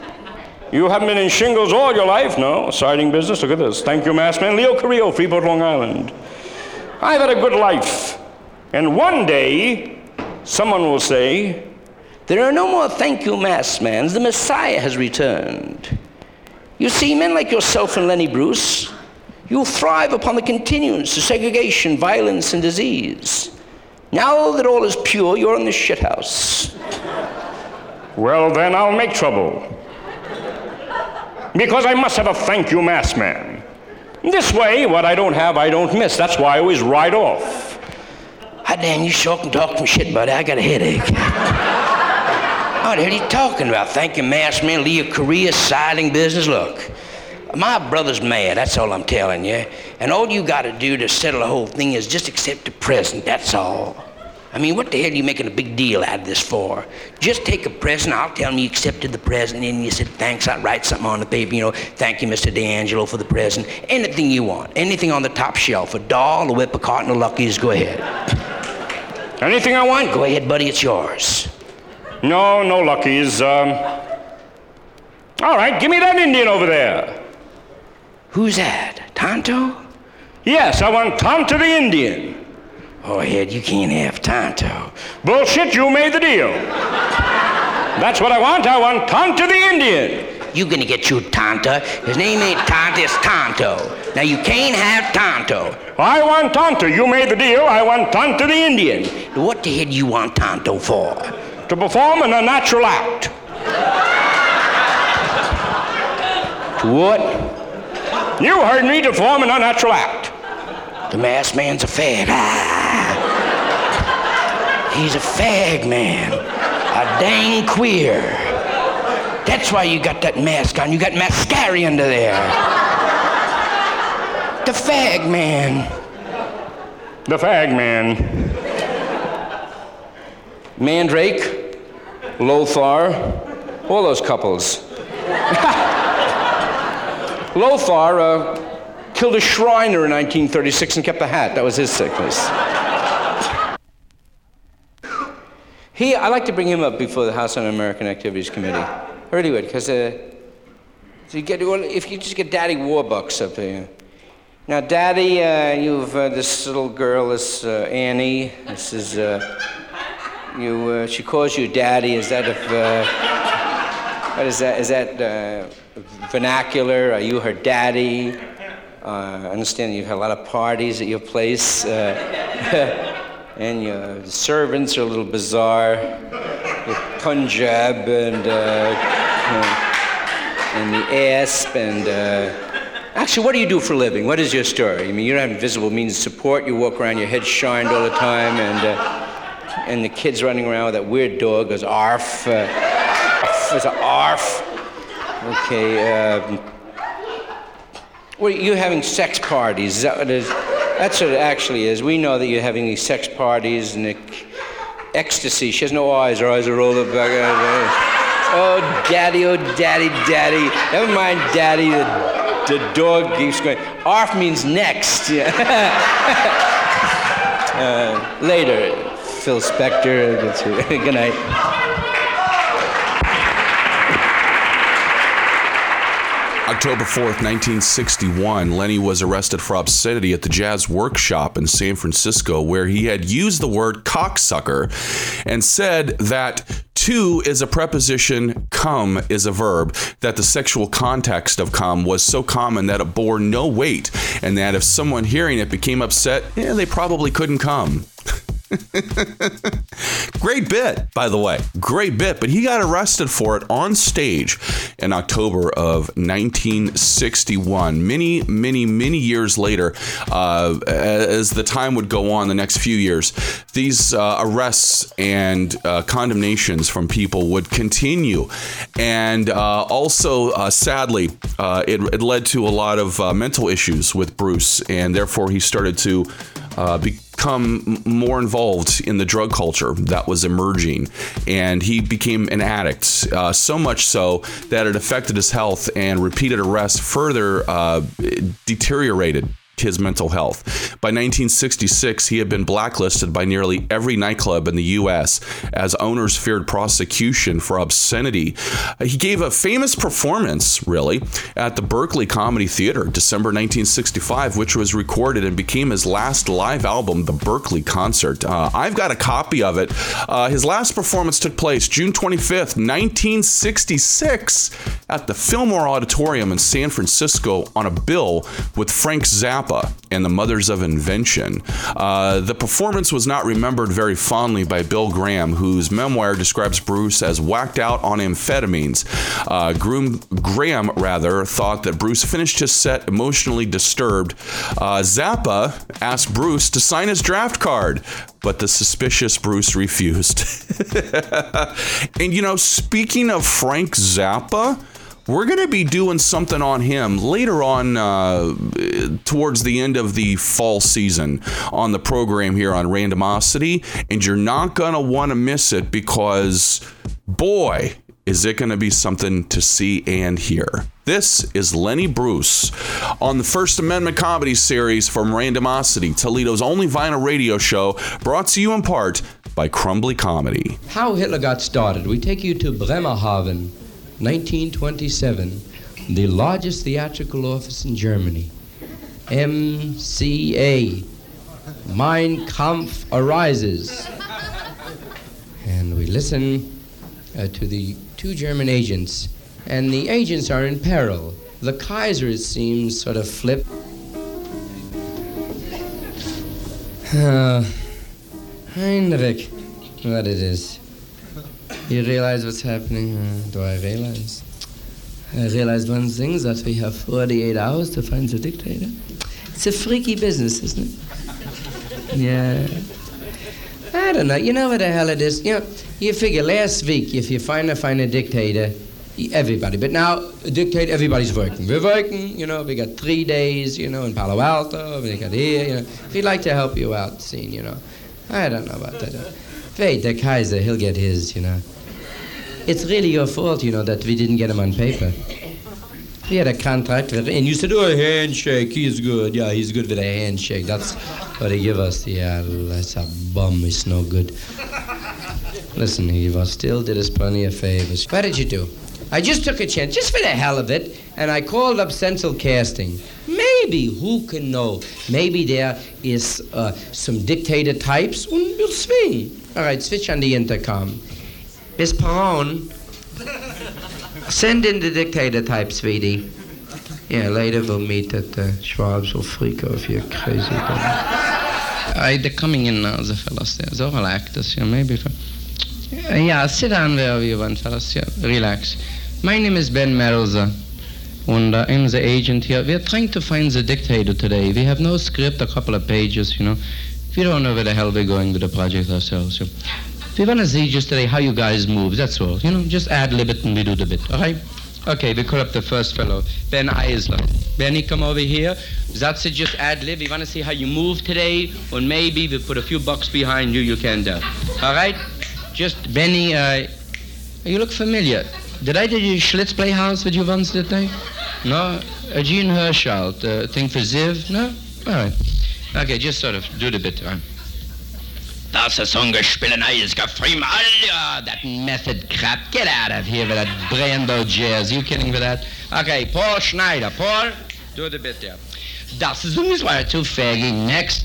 You haven't been in shingles all your life. No, siding business. Look at this. Thank you, mass man. Leo Carrillo, Freeport, Long Island. I've had a good life. And one day, someone will say, There are no more thank you mass mans. The Messiah has returned. You see, men like yourself and Lenny Bruce, you thrive upon the continuance of segregation, violence, and disease. Now that all is pure, you're in the shithouse. Well, then I'll make trouble. Because I must have a thank you mass man. This way, what I don't have, I don't miss. That's why I always ride off. Ah, Hot damn, you sure can talk some shit, buddy. I got a headache. what are you talking about? Thank you, mass man. Leave your career, siding business. Look, my brother's mad. That's all I'm telling you. And all you got to do to settle the whole thing is just accept the present. That's all. I mean, what the hell are you making a big deal out of this for? Just take a present. I'll tell him you accepted the present, and you said thanks. I'll write something on the paper. You know, thank you, Mr. D'Angelo, for the present. Anything you want. Anything on the top shelf. A doll, a whip, a carton of Luckies. Go ahead. Anything I want? Go ahead, buddy. It's yours. No, no luckies. Um, all right, give me that Indian over there. Who's that? Tonto? Yes, I want Tonto the Indian. Oh, Ed, you can't have Tonto. Bullshit, you made the deal. That's what I want. I want Tonto the Indian. You gonna get you Tonto. His name ain't Tonto, it's Tonto. Now you can't have Tonto. I want Tonto. You made the deal. I want Tonto the Indian. What the hell do you want Tonto for? To perform an unnatural act. To What? You heard me to perform an unnatural act. The masked man's a fag. Ah. He's a fag man. A dang queer. That's why you got that mask on. You got mascara under there. The fag man. The fag man. Mandrake, Lothar, all those couples. Lothar uh, killed a Shriner in 1936 and kept the hat. That was his sickness. He, I like to bring him up before the House Un-American Activities Committee. I really would, because uh, so you get, well, if you just get Daddy Warbucks up there. Now, Daddy, uh, you've uh, this little girl, this uh, Annie. This is uh, you. Uh, she calls you Daddy. Is that if? What is that? Is that vernacular? Are you her daddy? Uh, I understand you've had a lot of parties at your place, uh, and your servants are a little bizarre. Punjab and uh, and the asp and. Uh, Actually, what do you do for a living? What is your story? I mean, you don't have visible means of support. You walk around, your head shined all the time, and uh, and the kids running around with that weird dog goes arf. Uh, it's an arf. Okay. Um, well, you're having sex parties. Is that? That's what it actually is. We know that you're having these sex parties and the ecstasy. She has no eyes. Her eyes are rolled up back. Oh, daddy, oh, daddy, daddy. Never mind, daddy. The, the dog keeps going. Arf means next. Yeah. uh, later, Phil Spector. Good night. October 4th, 1961, Lenny was arrested for obscenity at the Jazz Workshop in San Francisco, where he had used the word cocksucker and said that to is a preposition, come is a verb, that the sexual context of come was so common that it bore no weight, and that if someone hearing it became upset, yeah, they probably couldn't come. Great bit, by the way. Great bit. But he got arrested for it on stage in October of 1961. Many, many, many years later, uh, as the time would go on, the next few years, these uh, arrests and uh, condemnations from people would continue. And uh, also, uh, sadly, uh, it, it, led to a lot of mental issues with Bruce. And therefore, he started to be become more involved in the drug culture that was emerging, and he became an addict. Uh, so much so that it affected his health, and repeated arrests further uh, deteriorated his mental health. By 1966, he had been blacklisted by nearly every nightclub in the U.S. as owners feared prosecution for obscenity. He gave a famous performance, really, at the Berkeley Community Theater, December 1965, which was recorded and became his last live album, The Berkeley Concert. Uh, I've got a copy of it. Uh, his last performance took place June 25th, 1966 at the Fillmore Auditorium in San Francisco on a bill with Frank Zappa and the Mothers of Invention. Uh, the performance was not remembered very fondly by Bill Graham, whose memoir describes Bruce as whacked out on amphetamines. Uh, Groom, Graham, rather, thought that Bruce finished his set emotionally disturbed. Uh, Zappa asked Bruce to sign his draft card, but the suspicious Bruce refused. and you know, speaking of Frank Zappa, we're going to be doing something on him later on uh, towards the end of the fall season on the program here on Randomosity. And you're not going to want to miss it because, boy, is it going to be something to see and hear. This is Lenny Bruce on the First Amendment Comedy Series from Randomosity, Toledo's only vinyl radio show, brought to you in part by Crumbley Comedy. How Hitler got started. We take you to Bremerhaven, 1927, the largest theatrical office in Germany. MCA, Mein Kampf arises. And we listen uh, to the two German agents, and the agents are in peril. The Kaiser, it seems, sort of flipped. Uh, Heinrich, what it is. You realize what's happening? Uh, do I realize? I realize one thing that we have 48 hours to find the dictator. It's a freaky business, isn't it? Yeah. I don't know. You know what the hell it is? You know, you figure last week if you find a find a dictator, everybody. But now a dictator, everybody's working. We're working. You know, we got three days. You know, in Palo Alto. We got here. You know, we'd like to help you out, scene. You know, I don't know about that. Wait, the Kaiser, he'll get his. You know, it's really your fault. You know that we didn't get him on paper. We had a contract with, and you said, "Oh, a handshake. He's good. Yeah, he's good with a handshake. That's what he give us. Yeah, that's a bum. it's no good." Listen, he was still did us plenty of favors. What did you do? I just took a chance, just for the hell of it, and I called up Central Casting. Maybe, who can know? Maybe there is uh, some dictator types, and we'll swing. All right, switch on the intercom. Miss Perron, send in the dictator type, sweetie. Yeah, later we'll meet at the Schwab's or Frico if you're crazy. Uh, they're coming in now, the fellows there. So relax, yeah, maybe. Uh, yeah, sit down wherever you want, fellas. Yeah, relax. My name is Ben Melzer, and uh, I'm the agent here. We're trying to find the dictator today. We have no script, a couple of pages, you know. We don't know where the hell we're going with the project ourselves. So. We want to see just today how you guys move, that's all. You know, just ad lib bit and we do the bit, all right? Okay, we call up the first fellow, Ben Eisler. Benny, come over here. That's it, just ad lib. We want to see how you move today, or maybe we put a few bucks behind you, you can do. All right? Just, Benny, uh, you look familiar. Did I do your Schlitz Playhouse with you once, did I? No? Uh, Gene Herschel, the thing for Ziv? No? All right. Okay, just sort of do the bit, all right? Das ist ungespielen Eisgefriem. Ah, that method crap. Get out of here with that Brando jazz. You kidding with that? Okay, Paul Schneider. Paul, do the bit there. Das ist ungespielen too faggy. Next.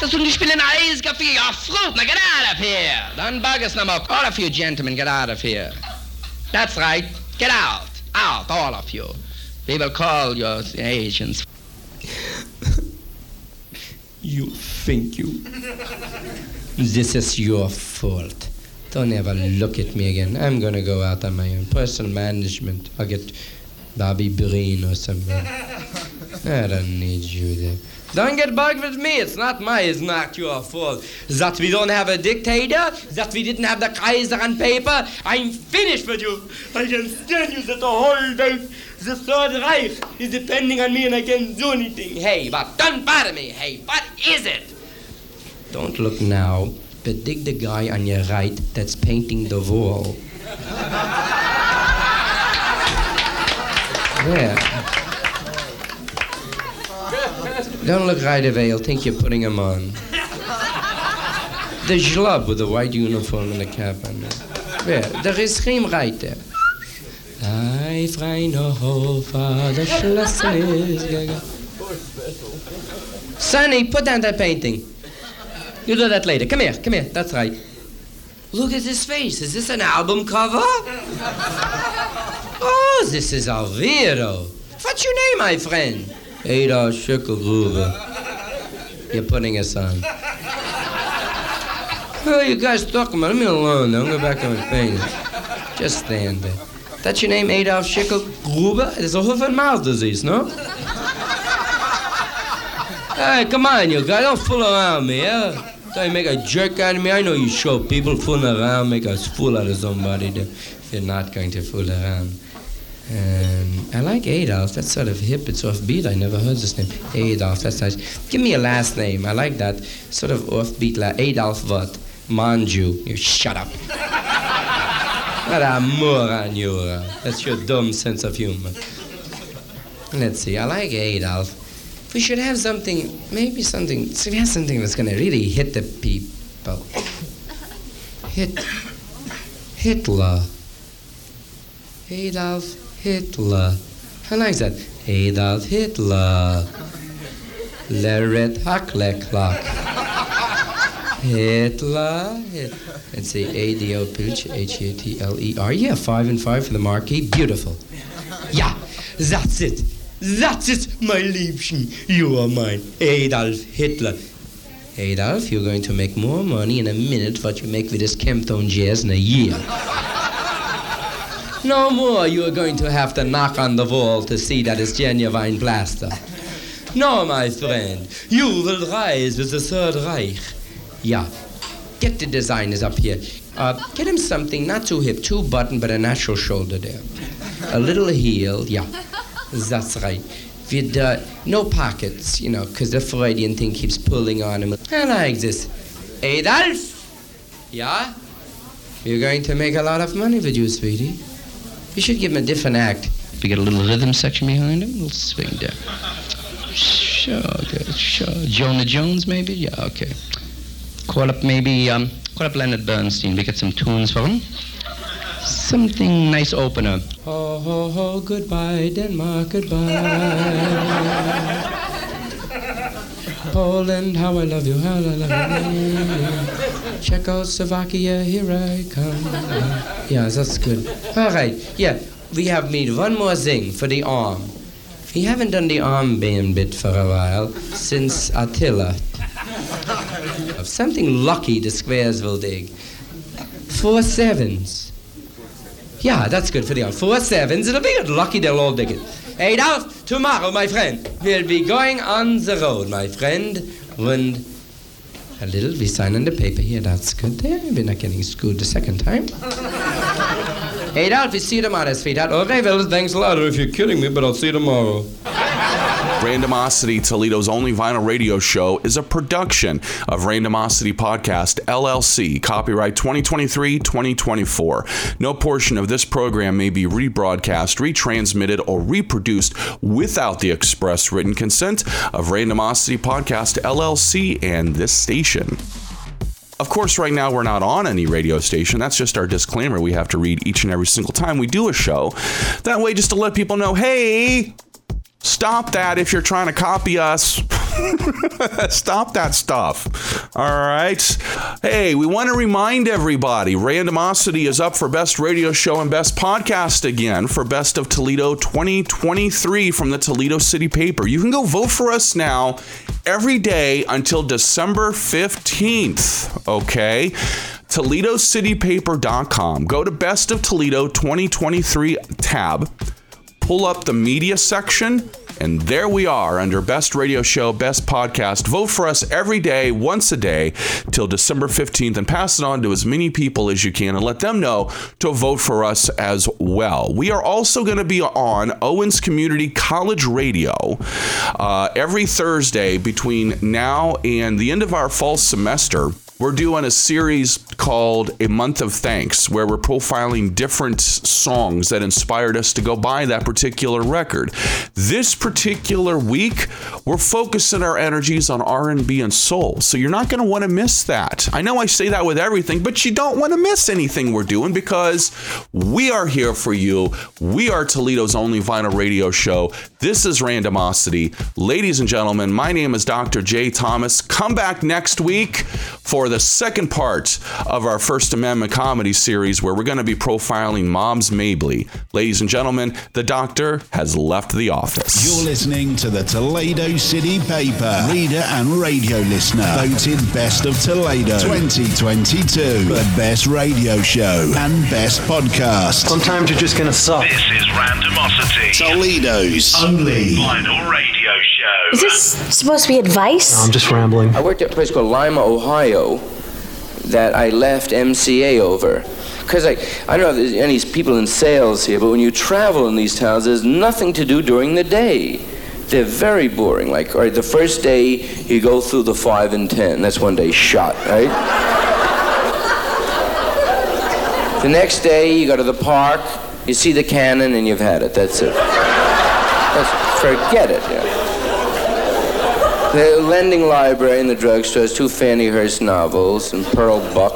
Das ist ungespielen Eisgefriem. Ja, fruit. Now get out of here. Dann Burgers number. All of you gentlemen, get out of here. That's right. Get out. Out, all of you. We will call your agents. You think you. This is your fault. Don't ever look at me again. I'm gonna go out on my own. Personal management. I'll get Bobby Breen or something. I don't need you there. Don't get bugged with me. It's not my, it's not your fault. That we don't have a dictator, that we didn't have the Kaiser on paper, I'm finished with you. I can stand you that the whole day. The Third Reich is depending on me and I can't do anything. Hey, but don't bother me. Hey, what is it? Don't look now, but dig the guy on your right that's painting the wall. There. Don't look right away. He'll think you're putting him on. The schlub with the white uniform and the cap on there. There. Is geen right there. I Freinhofer, the Schlosser is. Sonny, put down that painting. You do that later. Come here, come here. That's right. Look at his face. Is this an album cover? Oh, this is a weirdo. What's your name, my friend? Adolf Schickelgruber. You're putting us on. Oh, you guys talking about? Leave me alone. Don't go back on my page. Just stand there. That's your name, Adolf Schickelgruber? It's a hoof and mouth disease, no? Hey, come on, you guys. Don't fool around me, yeah? Don't make a jerk out of me? I know you show people fooling around, make us fool out of somebody. They're not going to fool around. And I like Adolf. That's sort of hip. It's offbeat. I never heard this name. Adolf. That's nice. Give me a last name. I like that. Sort of offbeat. Like Adolf what? Manju. You shut up. what a moron you are. That's your dumb sense of humor. Let's see. I like Adolf. We should have something. Maybe something. So we have something that's gonna really hit the people. Hit. Hitler. Adolf Hitler. I like that. Adolf Hitler. Leret Hakleklock. Hitler. Hit. Let's see. A-D-O Pilch, H-A-T-L-E-R. Yeah, five and five for the marquee. Beautiful. Yeah, that's it. That's it, my Liebchen. You are mine. Adolf Hitler. Adolf, you're going to make more money in a minute what you make with this Kem-Tone jazz in a year. No more you are going to have to knock on the wall to see that it's genuine plaster. No, my friend, you will rise with the Third Reich. Yeah, get the designers up here. Uh, get him something not too hip, too button, but a natural shoulder there. A little heel, yeah, that's right. With uh, no pockets, you know, because the Freudian thing keeps pulling on him. I like this. Adolf? Yeah? You're going to make a lot of money with you, sweetie. You should give him a different act. We get a little rhythm section behind him, a little swing there. Sure, good, sure. Jonah Jones, maybe? Yeah, okay. Call up maybe, um, call up Leonard Bernstein. We get some tunes for him. Something nice opener. Ho, ho, ho, goodbye, Denmark, goodbye. Poland, how I love you, how I love you. Czechoslovakia, here I come. Yeah, that's good. All right, yeah, we have made one more thing for the arm. We haven't done the armband bit for a while since Attila. Something lucky the squares will dig. Four sevens. Yeah, that's good for the arm. Four sevens. It'll be good. Lucky they'll all dig it. Adolf, tomorrow, my friend, we'll be going on the road, my friend. And a little, we sign on the paper here. That's good there. We're not getting screwed the second time. Adolf, we see you tomorrow, sweetheart. Okay, well, thanks a lot. If you're kidding me, but I'll see you tomorrow. Randomosity, Toledo's only vinyl radio show, is a production of Randomosity Podcast LLC, copyright 2023 2024. No portion of this program may be rebroadcast, retransmitted, or reproduced without the express written consent of Randomosity Podcast LLC and this station. Of course, right now we're not on any radio station. That's just our disclaimer we have to read each and every single time we do a show. That way, just to let people know hey, Stop that if you're trying to copy us. Stop that stuff. All right. Hey, we want to remind everybody Randomosity is up for Best Radio Show and Best Podcast again for Best of Toledo 2023 from the Toledo City Paper. You can go vote for us now every day until December 15th. Okay. ToledoCityPaper.com. Go to Best of Toledo 2023 tab pull up the media section, and there we are under Best Radio Show, Best Podcast. Vote for us every day, once a day, till December 15th, and pass it on to as many people as you can and let them know to vote for us as well. We are also going to be on Owens Community College Radio uh, every Thursday between now and the end of our fall semester. We're doing a series called A Month of Thanks where we're profiling different songs that inspired us to go buy that particular record. This particular week, we're focusing our energies on R&B and soul. So you're not going to want to miss that. I know I say that with everything, but you don't want to miss anything we're doing because we are here for you. We are Toledo's only vinyl radio show. This is Randomosity. Ladies and gentlemen, my name is Dr. J. Thomas. Come back next week for for the second part of our First Amendment comedy series where we're going to be profiling Moms Mabley. Ladies and gentlemen, the doctor has left the office. You're listening to the Toledo City Paper, reader and radio listener, voted Best of Toledo 2022, the best radio show and best podcast. Sometimes you're just gonna suck. This is Randomosity, Toledo's only vinyl radio show. Is this supposed to be advice? I'm just rambling. I worked at a place called Lima, Ohio, that I left MCA over. Because I, I don't know if there's any people in sales here, but when you travel in these towns, there's nothing to do during the day. They're very boring. Like, all right, the first day you go through the five and ten. That's one day shot, right? the next day you go to the park, you see the cannon, and you've had it. That's it. That's, forget it. Yeah. The lending library in the drugstore has two Fannie Hurst novels and Pearl Buck.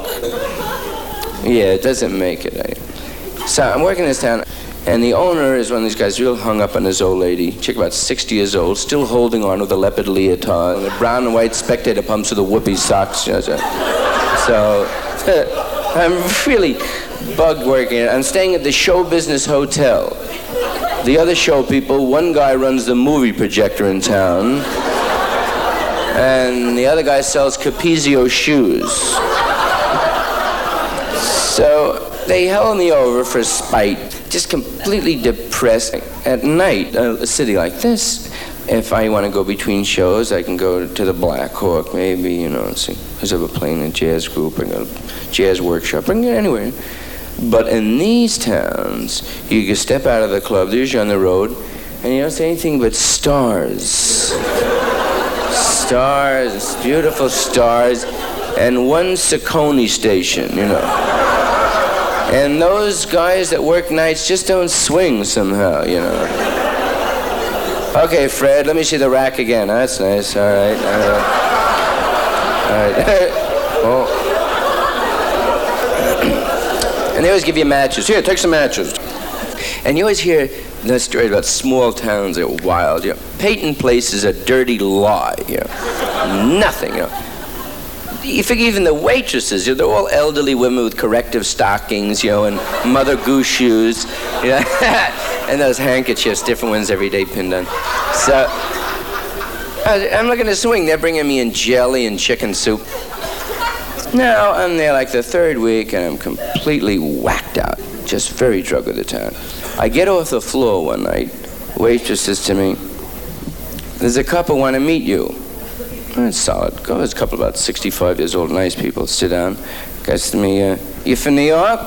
Yeah, it doesn't make it. I, so I'm working in this town, and the owner is one of these guys real hung up on his old lady. Chick about 60 years old, still holding on with a leopard leotard and the brown and white spectator pumps with the whoopee socks. You know, so so I'm really bugged working. I'm staying at the Show Business Hotel. The other show people, one guy runs the movie projector in town, and the other guy sells Capezio shoes. So they held me over for spite, just completely depressed. At night, a city like this, if I want to go between shows, I can go to the Blackhawk, maybe, you know, see. Because I have a playing a jazz group, I got a jazz workshop, I can get anywhere. But in these towns, you can step out of the club, there's you on the road, and you don't see anything but stars. Stars, beautiful stars, and one Sunoco station, you know. And those guys that work nights just don't swing somehow, you know. Okay, Fred, let me see the rack again. That's nice. All right. All right. All right. oh. And they always give you matches. Here, take some matches. And you always hear the story about small towns are wild. You know, Peyton Place is a dirty lie. You know, nothing. You know. You figure even the waitresses, you know, they're all elderly women with corrective stockings, you know, and Mother Goose shoes, you know, and those handkerchiefs, different ones every day pinned on. So I'm looking to swing. They're bringing me in jelly and chicken soup. Now I'm there like the third week, and I'm completely whacked out, just very drunk with the town. I get off the floor one night. Waitress says to me, "There's a couple want to meet you." That's solid. Go, there's a couple about 65 years old, nice people. Sit down. Guy says to me, uh, "You from New York?"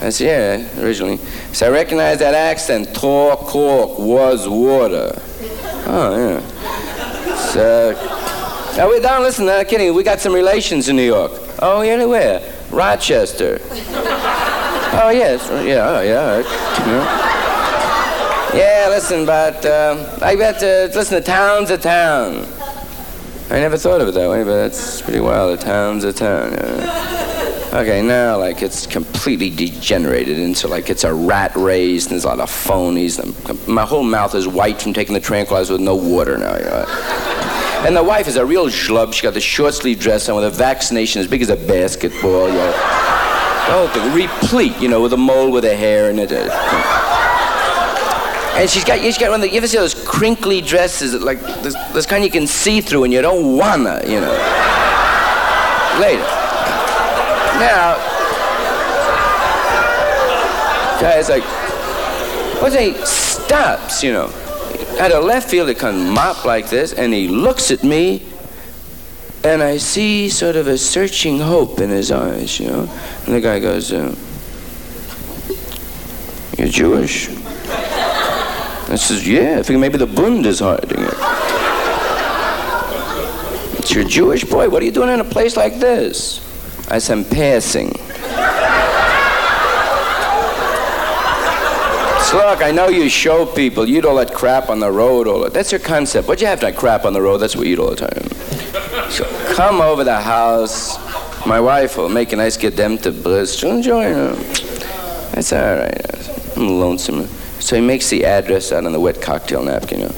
I said, "Yeah, originally." So I recognize that accent. Tall cork was water. Oh yeah. So now we're down. Listen, not kidding. We got some relations in New York. Oh, yeah, where? Rochester. Oh yes, yeah, oh, yeah. Yeah. Yeah, listen, but um, I bet uh, listen. The town's a town. I never thought of it that way, but that's pretty wild. The town's a town. yeah. Okay, now like it's completely degenerated into like it's a rat race and there's a lot of phonies. My whole mouth is white from taking the tranquilizer with no water now. You know? And the wife is a real schlub. She got the short sleeve dress on with a vaccination as big as a basketball. You know? Oh, the whole thing, replete, you know, with a mole with a hair in it. And she's got, she's got one of the, you ever see those crinkly dresses, that, like, this, this kind you can see through and you don't wanna, you know. Later. Now, guy's like, what's he stops, you know. Out of left field, he comes mop like this, and he looks at me, and I see sort of a searching hope in his eyes, you know. And the guy goes, uh, You're Jewish? I says, Yeah, I figure maybe the Bund is hiding it. It's your Jewish boy. What are you doing in a place like this? I said, I'm passing. So look, I know you show people. You don't let crap on the road all the That's your concept. What you have to crap on the road, that's what you eat all the time. So come over the house. My wife will make a nice to bliss. She'll enjoy it. That's all right. I'm lonesome. So he makes the address out on the wet cocktail napkin, you know.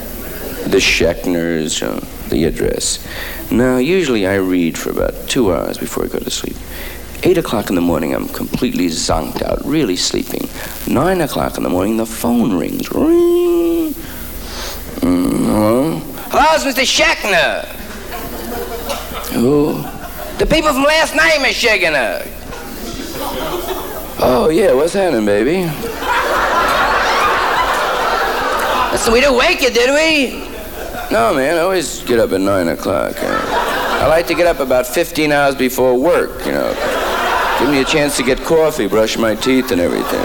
The Schechners, you know. the address. Now, usually I read for about two hours before I go to sleep. Eight o'clock in the morning, I'm completely zonked out, really sleeping. Nine o'clock in the morning, the phone rings. Ring. Mm, hello? Hello, it's Mr. Schechner. Who? The people from last night, Miss Schechner. Oh, yeah, what's happening, baby? Listen, we didn't wake you, did we? No, man, I always get up at 9 o'clock. I like to get up about 15 hours before work, you know. Give me a chance to get coffee, brush my teeth, and everything.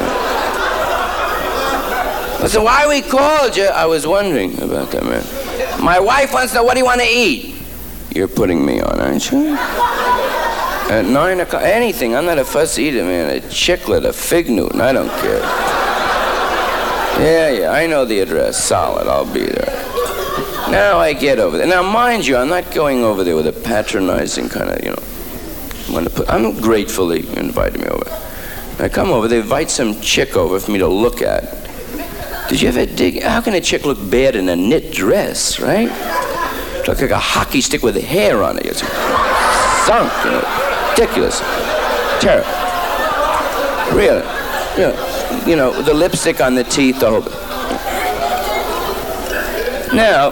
Listen, why we called you, I was wondering about that, man. My wife wants to know what do you want to eat? You're putting me on, aren't you? At 9 o'clock, anything. I'm not a fuss eater, man. A chiclet, a fig Newton, I don't care. Yeah, yeah, I know the address. Solid, I'll be there. Now I get over there. Now, mind you, I'm not going over there with a patronizing kind of, you know. I'm, grateful they invited me over. I come over, they invite some chick over for me to look at. Did you ever dig? How can a chick look bad in a knit dress, right? Look like a hockey stick with hair on it. It's sunk, you know. Ridiculous. Terrible. Really. Yeah. You know, the lipstick on the teeth, the whole bit. Now,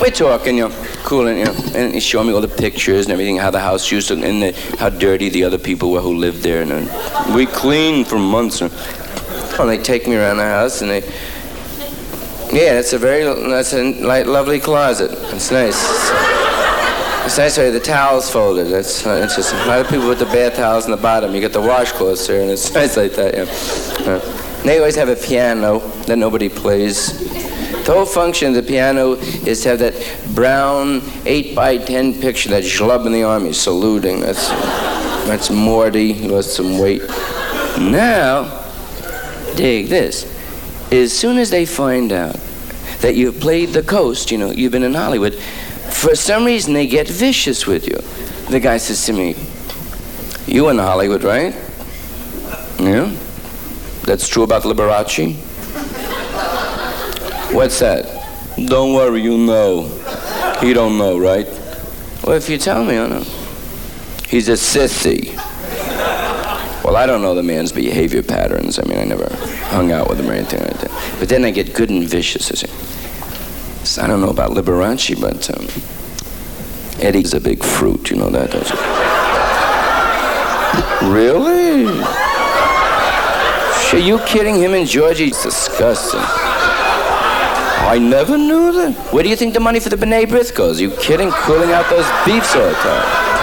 we're talking, you know, cool, and, you know, and he's showing me all the pictures and everything, how the house used to, and the, how dirty the other people were who lived there. And uh, we cleaned for months. And, and they take me around the house, and they, yeah, that's a very, that's a light, lovely closet. It's nice. It's nice way the towels folded. That's uh, just a lot of people with the bath towels in the bottom. You get the washcloths there, and it's nice like that. Yeah. Uh, they always have a piano that nobody plays. The whole function of the piano is to have that brown eight by ten picture that schlub in the army saluting. That's that's Morty. He lost some weight. Now, dig this. As soon as they find out that you've played the coast, you know, you've been in Hollywood, for some reason they get vicious with you. The guy says to me, You in Hollywood, right? Yeah? That's true about Liberace? What's that? Don't worry, you know. He don't know, right? Well, if you tell me, I know. He's a sissy. Well, I don't know the man's behavior patterns. I mean, I never hung out with him or anything like that. But then I get good and vicious. I don't know about Liberace, but um, Eddie's a big fruit. You know that, don't you? really? Are you kidding? Him and Georgie's disgusting. I never knew that. Where do you think the money for the B'nai B'rith goes? Are you kidding? Cooling out those beefs all the time.